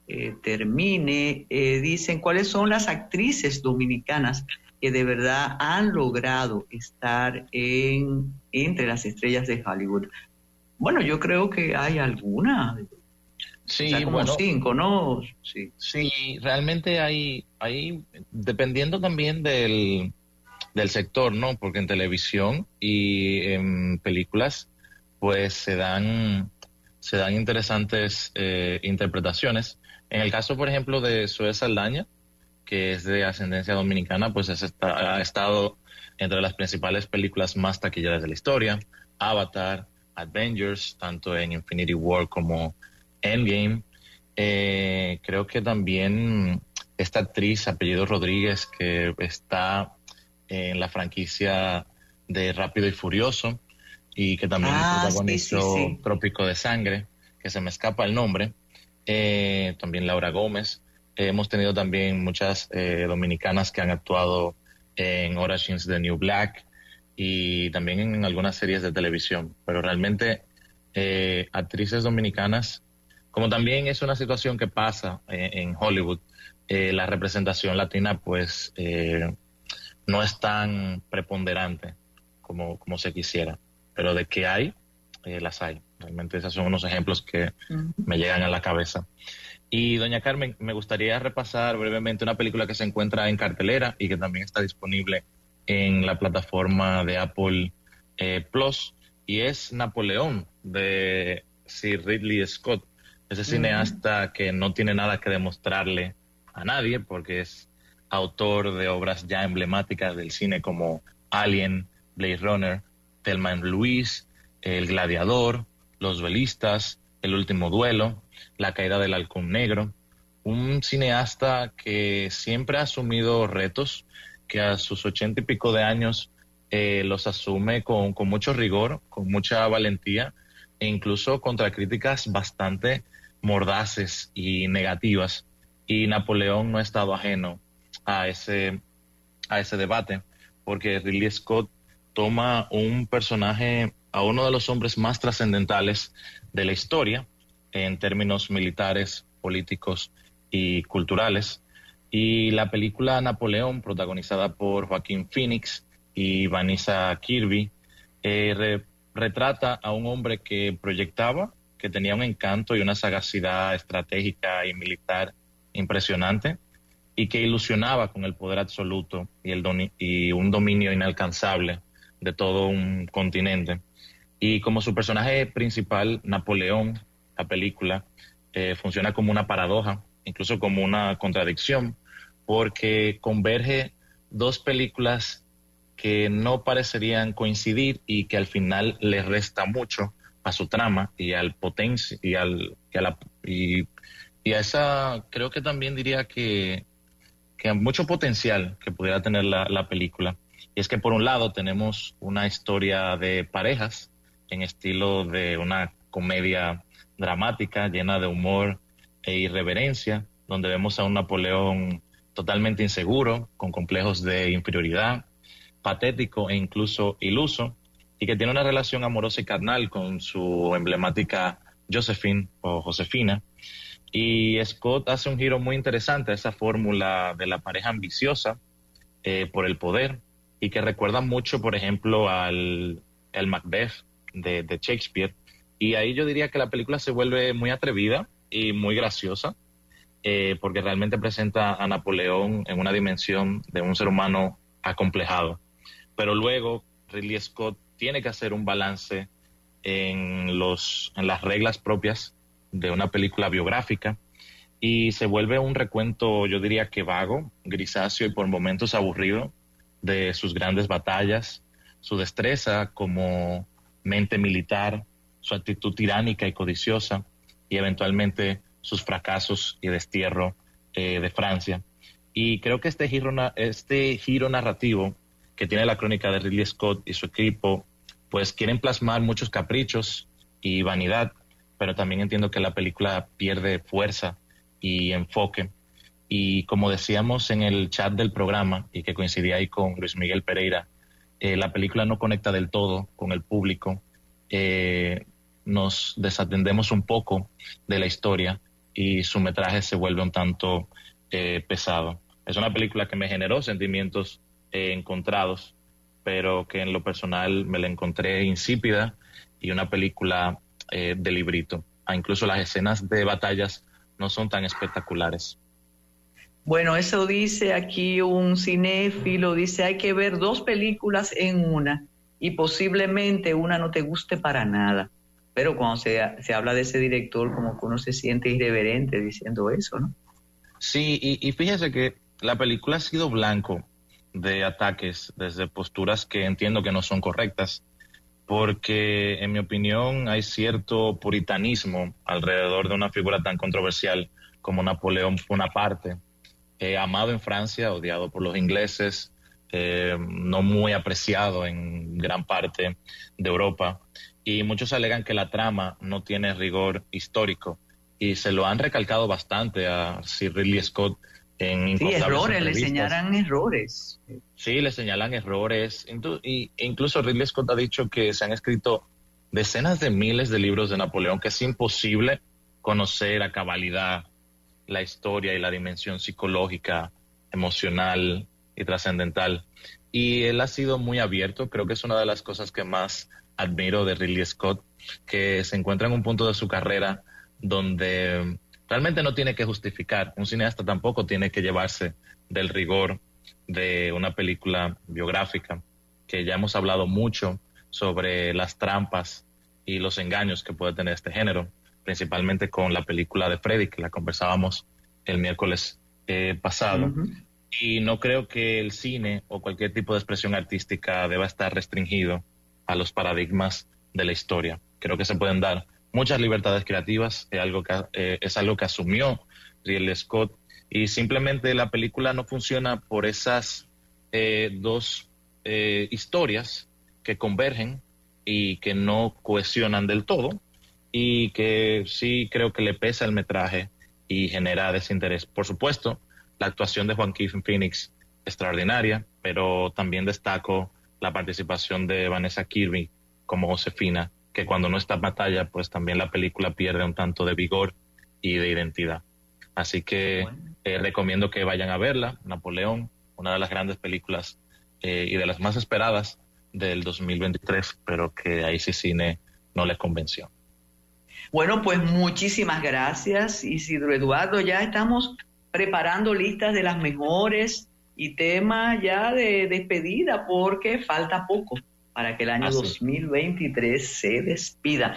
eh, termine, eh, dicen cuáles son las actrices dominicanas que de verdad han logrado estar en, entre las estrellas de Hollywood. Bueno, yo creo que hay alguna. Sí, como bueno, cinco, ¿no? Sí. sí, realmente hay, hay, dependiendo también del, del sector, ¿no? Porque en televisión y en películas, pues se dan, se dan interesantes eh, interpretaciones. En el caso, por ejemplo, de Zoe Saldaña, que es de ascendencia dominicana, pues ha estado entre las principales películas más taquilleras de la historia. Avatar, Avengers, tanto en Infinity War como Endgame. Eh, creo que también esta actriz, apellido Rodríguez, que está en la franquicia de Rápido y Furioso y que también ah, protagonizó Trópico de Sangre, que se me escapa el nombre. Eh, también Laura Gómez. hemos tenido también muchas eh, dominicanas que han actuado en Orange is the New Black y también en algunas series de televisión. Pero realmente eh, actrices dominicanas, como también es una situación que pasa en Hollywood, la representación latina pues no es tan preponderante como, como se quisiera. Pero de que hay, las hay. Realmente esos son unos ejemplos que me llegan a la cabeza. Y doña Carmen, me gustaría repasar brevemente una película que se encuentra en cartelera y que también está disponible en la plataforma de Apple eh, Plus y es Napoleón de Sir Ridley Scott, ese cineasta que no tiene nada que demostrarle a nadie porque es autor de obras ya emblemáticas del cine como Alien, Blade Runner, Thelma Louise, El Gladiador, los duelistas, El último duelo, La caída del halcón negro, un cineasta que siempre ha asumido retos, que a sus ochenta y pico de años eh, los asume con, mucho rigor, con mucha valentía e incluso contra críticas bastante mordaces y negativas. Y Napoleón no ha estado ajeno a ese, a ese debate, porque Ridley Scott toma un personaje a uno de los hombres más trascendentales de la historia en términos militares, políticos y culturales. Y la película Napoleón, protagonizada por Joaquín Phoenix y Vanessa Kirby, eh, retrata a un hombre que proyectaba, que tenía un encanto y una sagacidad estratégica y militar impresionante y que ilusionaba con el poder absoluto y, el y un dominio inalcanzable de todo un continente. Y como su personaje principal, Napoleón, la película, eh, funciona como una paradoja, incluso como una contradicción, porque converge dos películas que no parecerían coincidir y que al final le resta mucho a su trama y al potencia y al a, la, y, a esa creo que también diría que que mucho potencial que pudiera tener la película. Y es que por un lado tenemos una historia de parejas en estilo de una comedia dramática llena de humor e irreverencia, donde vemos a un Napoleón totalmente inseguro, con complejos de inferioridad, patético e incluso iluso, y que tiene una relación amorosa y carnal con su emblemática Josephine o Josefina. Y Scott hace un giro muy interesante a esa fórmula de la pareja ambiciosa eh, por el poder y que recuerda mucho, por ejemplo, al el Macbeth de, Shakespeare. Y ahí yo diría que la película se vuelve muy atrevida y muy graciosa, eh, porque realmente presenta a Napoleón en una dimensión de un ser humano acomplejado. Pero luego Ridley Scott tiene que hacer un balance en, los, en las reglas propias de una película biográfica y se vuelve un recuento, yo diría que vago, grisáceo y por momentos aburrido de sus grandes batallas, su destreza como mente militar, su actitud tiránica y codiciosa y eventualmente sus fracasos y destierro eh, de Francia. Y creo que este giro, este giro narrativo que tiene la crónica de Ridley Scott y su equipo, pues quieren plasmar muchos caprichos y vanidad, pero también entiendo que la película pierde fuerza y enfoque. Y como decíamos en el chat del programa, y que coincidía ahí con Luis Miguel Pereira, eh, la película no conecta del todo con el público, eh, nos desatendemos un poco de la historia y su metraje se vuelve un tanto pesado. Es una película que me generó sentimientos encontrados, pero que en lo personal me la encontré insípida y una película de librito. Ah, incluso las escenas de batallas no son tan espectaculares. Bueno, eso dice aquí un cinéfilo, dice hay que ver dos películas en una y posiblemente una no te guste para nada. Pero cuando se, se habla de ese director, como que uno se siente irreverente diciendo eso, ¿no? Sí, y, y fíjese que la película ha sido blanco de ataques desde posturas que entiendo que no son correctas, porque en mi opinión hay cierto puritanismo alrededor de una figura tan controversial como Napoleón Bonaparte eh, amado en Francia, odiado por los ingleses, eh, no muy apreciado en gran parte de Europa. Y muchos alegan que la trama no tiene rigor histórico. Y se lo han recalcado bastante a Sir Ridley Scott en Sí, errores, le señalan errores. Sí, le señalan errores. Y incluso Ridley Scott ha dicho que se han escrito decenas de miles de libros de Napoleón, que es imposible conocer a cabalidad la historia y la dimensión psicológica, emocional y trascendental. Y él ha sido muy abierto, creo que es una de las cosas que más admiro de Ridley Scott, que se encuentra en un punto de su carrera donde realmente no tiene que justificar, un cineasta tampoco tiene que llevarse del rigor de una película biográfica, que ya hemos hablado mucho sobre las trampas y los engaños que puede tener este género principalmente con la película de Freddy, que la conversábamos el miércoles eh, pasado. Y no creo que el cine o cualquier tipo de expresión artística deba estar restringido a los paradigmas de la historia. Creo que se pueden dar muchas libertades creativas, es algo que, eh, es algo que asumió Ridley Scott, y simplemente la película no funciona por esas eh, dos historias que convergen y que no cohesionan del todo, y que sí creo que le pesa el metraje y genera desinterés. Por supuesto, la actuación de Joaquín Phoenix extraordinaria, pero también destaco la participación de Vanessa Kirby como Josefina, que cuando no está en batalla, pues también la película pierde un tanto de vigor y de identidad. Así que eh, recomiendo que vayan a verla, Napoleón, una de las grandes películas eh, y de las más esperadas del 2023, pero que ahí sí cine no le convenció. Bueno, pues muchísimas gracias, Isidro Eduardo. Ya estamos preparando listas de las mejores y temas ya de despedida porque falta poco para que el año 2023 se despida.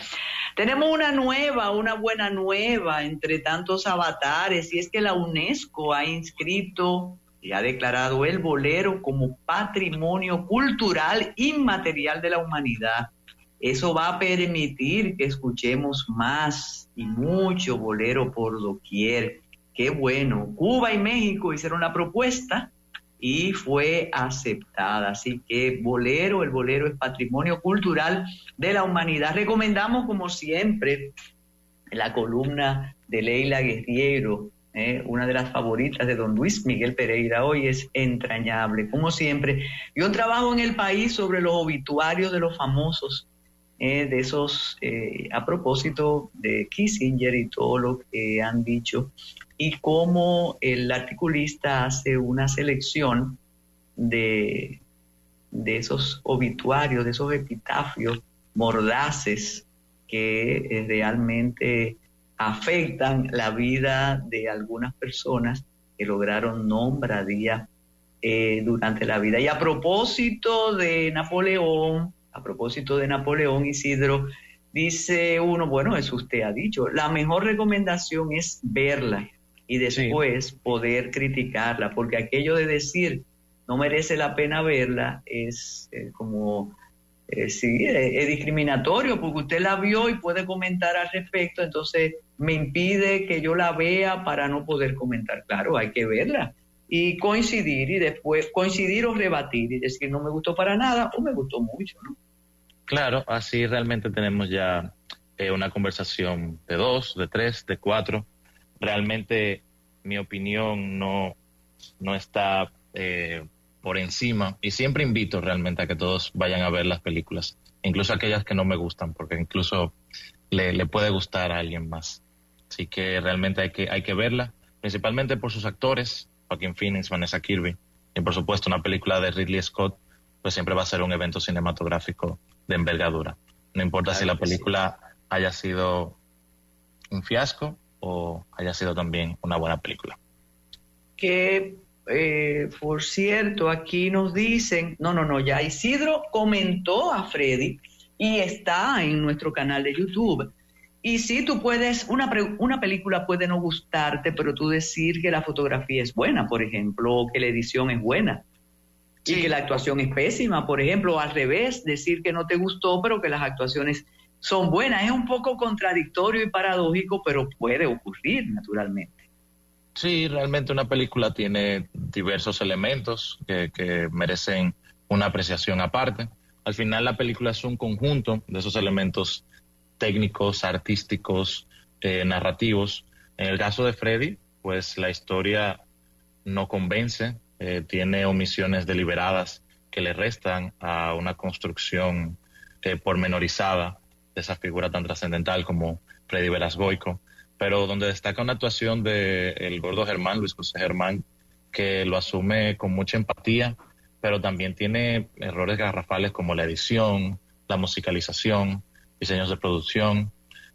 Tenemos una nueva, una buena nueva entre tantos avatares y es que la UNESCO ha inscrito y ha declarado el bolero como patrimonio cultural inmaterial de la humanidad. Eso va a permitir que escuchemos más y mucho bolero por doquier. Qué bueno. Cuba y México hicieron la propuesta y fue aceptada. Así que bolero, el bolero es patrimonio cultural de la humanidad. Recomendamos, como siempre, la columna de Leila Guerriero, eh, una de las favoritas de don Luis Miguel Pereira hoy es entrañable, como siempre. Yo trabajo en el país sobre los obituarios de los famosos eh, de esos, eh, a propósito de Kissinger y todo lo que han dicho, y cómo el articulista hace una selección de, de esos obituarios, de esos epitafios mordaces que eh, realmente afectan la vida de algunas personas que lograron nombradía durante la vida. Y a propósito de Napoleón, a propósito de Napoleón Isidro, dice uno, bueno, eso usted ha dicho, la mejor recomendación es verla y después poder criticarla, porque aquello de decir no merece la pena verla es eh, como, eh, sí, es, discriminatorio, porque usted la vio y puede comentar al respecto, entonces me impide que yo la vea para no poder comentar. Claro, hay que verla y coincidir y después coincidir o rebatir y decir no me gustó para nada o me gustó mucho. Claro, así realmente tenemos ya eh, una conversación de dos, de tres, de cuatro. Realmente mi opinión no, no está eh, por encima y siempre invito realmente a que todos vayan a ver las películas, incluso aquellas que no me gustan, porque incluso le, le puede gustar a alguien más. Así que realmente hay que, hay que verla, principalmente por sus actores, Joaquin Phoenix, Vanessa Kirby, y por supuesto una película de Ridley Scott, pues siempre va a ser un evento cinematográfico de envergadura. No importa si la película haya sido un fiasco o haya sido también una buena película. Que, eh, por cierto, aquí nos dicen, no, no, no, ya Isidro comentó a Freddy y está en nuestro canal de YouTube. Y sí, tú puedes, una, una película puede no gustarte, pero tú decir que la fotografía es buena, por ejemplo, o que la edición es buena. Y que la actuación es pésima, por ejemplo, o al revés, decir que no te gustó, pero que las actuaciones son buenas. Es un poco contradictorio y paradójico, pero puede ocurrir naturalmente. Sí, realmente una película tiene diversos elementos que, merecen una apreciación aparte. Al final la película es un conjunto de esos elementos técnicos, artísticos, eh, narrativos. En el caso de Freddy, pues la historia no convence, eh, tiene omisiones deliberadas que le restan a una construcción eh, pormenorizada de esa figura tan trascendental como Freddy Veras Goico, pero donde destaca una actuación de el gordo Germán, Luis José Germán, que lo asume con mucha empatía, pero también tiene errores garrafales como la edición, la musicalización, diseños de producción.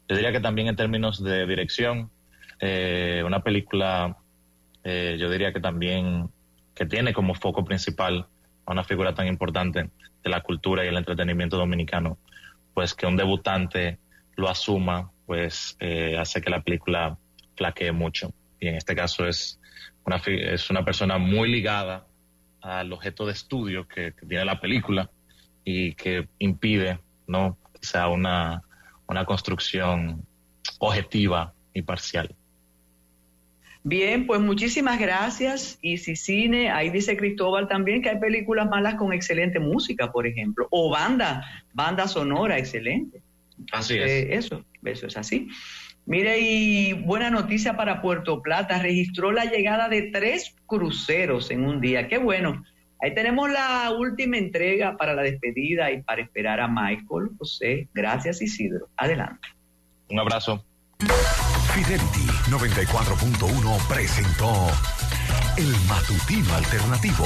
Yo diría que también en términos de dirección, eh, una película, eh, yo diría que también que tiene como foco principal a una figura tan importante de la cultura y el entretenimiento dominicano pues que un debutante lo asuma, pues eh, hace que la película flaquee mucho. Y en este caso es una, es una persona muy ligada al objeto de estudio que, tiene la película y que impide, ¿no? Sea una, una construcción objetiva y parcial. Bien, pues muchísimas gracias. Y si cine, ahí dice Cristóbal también que hay películas malas con excelente música, por ejemplo, o banda, banda sonora excelente. Así es. eso, eso es así. Mire, y buena noticia para Puerto Plata, registró la llegada de tres cruceros en un día. Qué bueno. Ahí tenemos la última entrega para la despedida y para esperar a Michael José. Gracias, Isidro. Adelante. Un abrazo. Fidelity 94.1 presentó El Matutino Alternativo.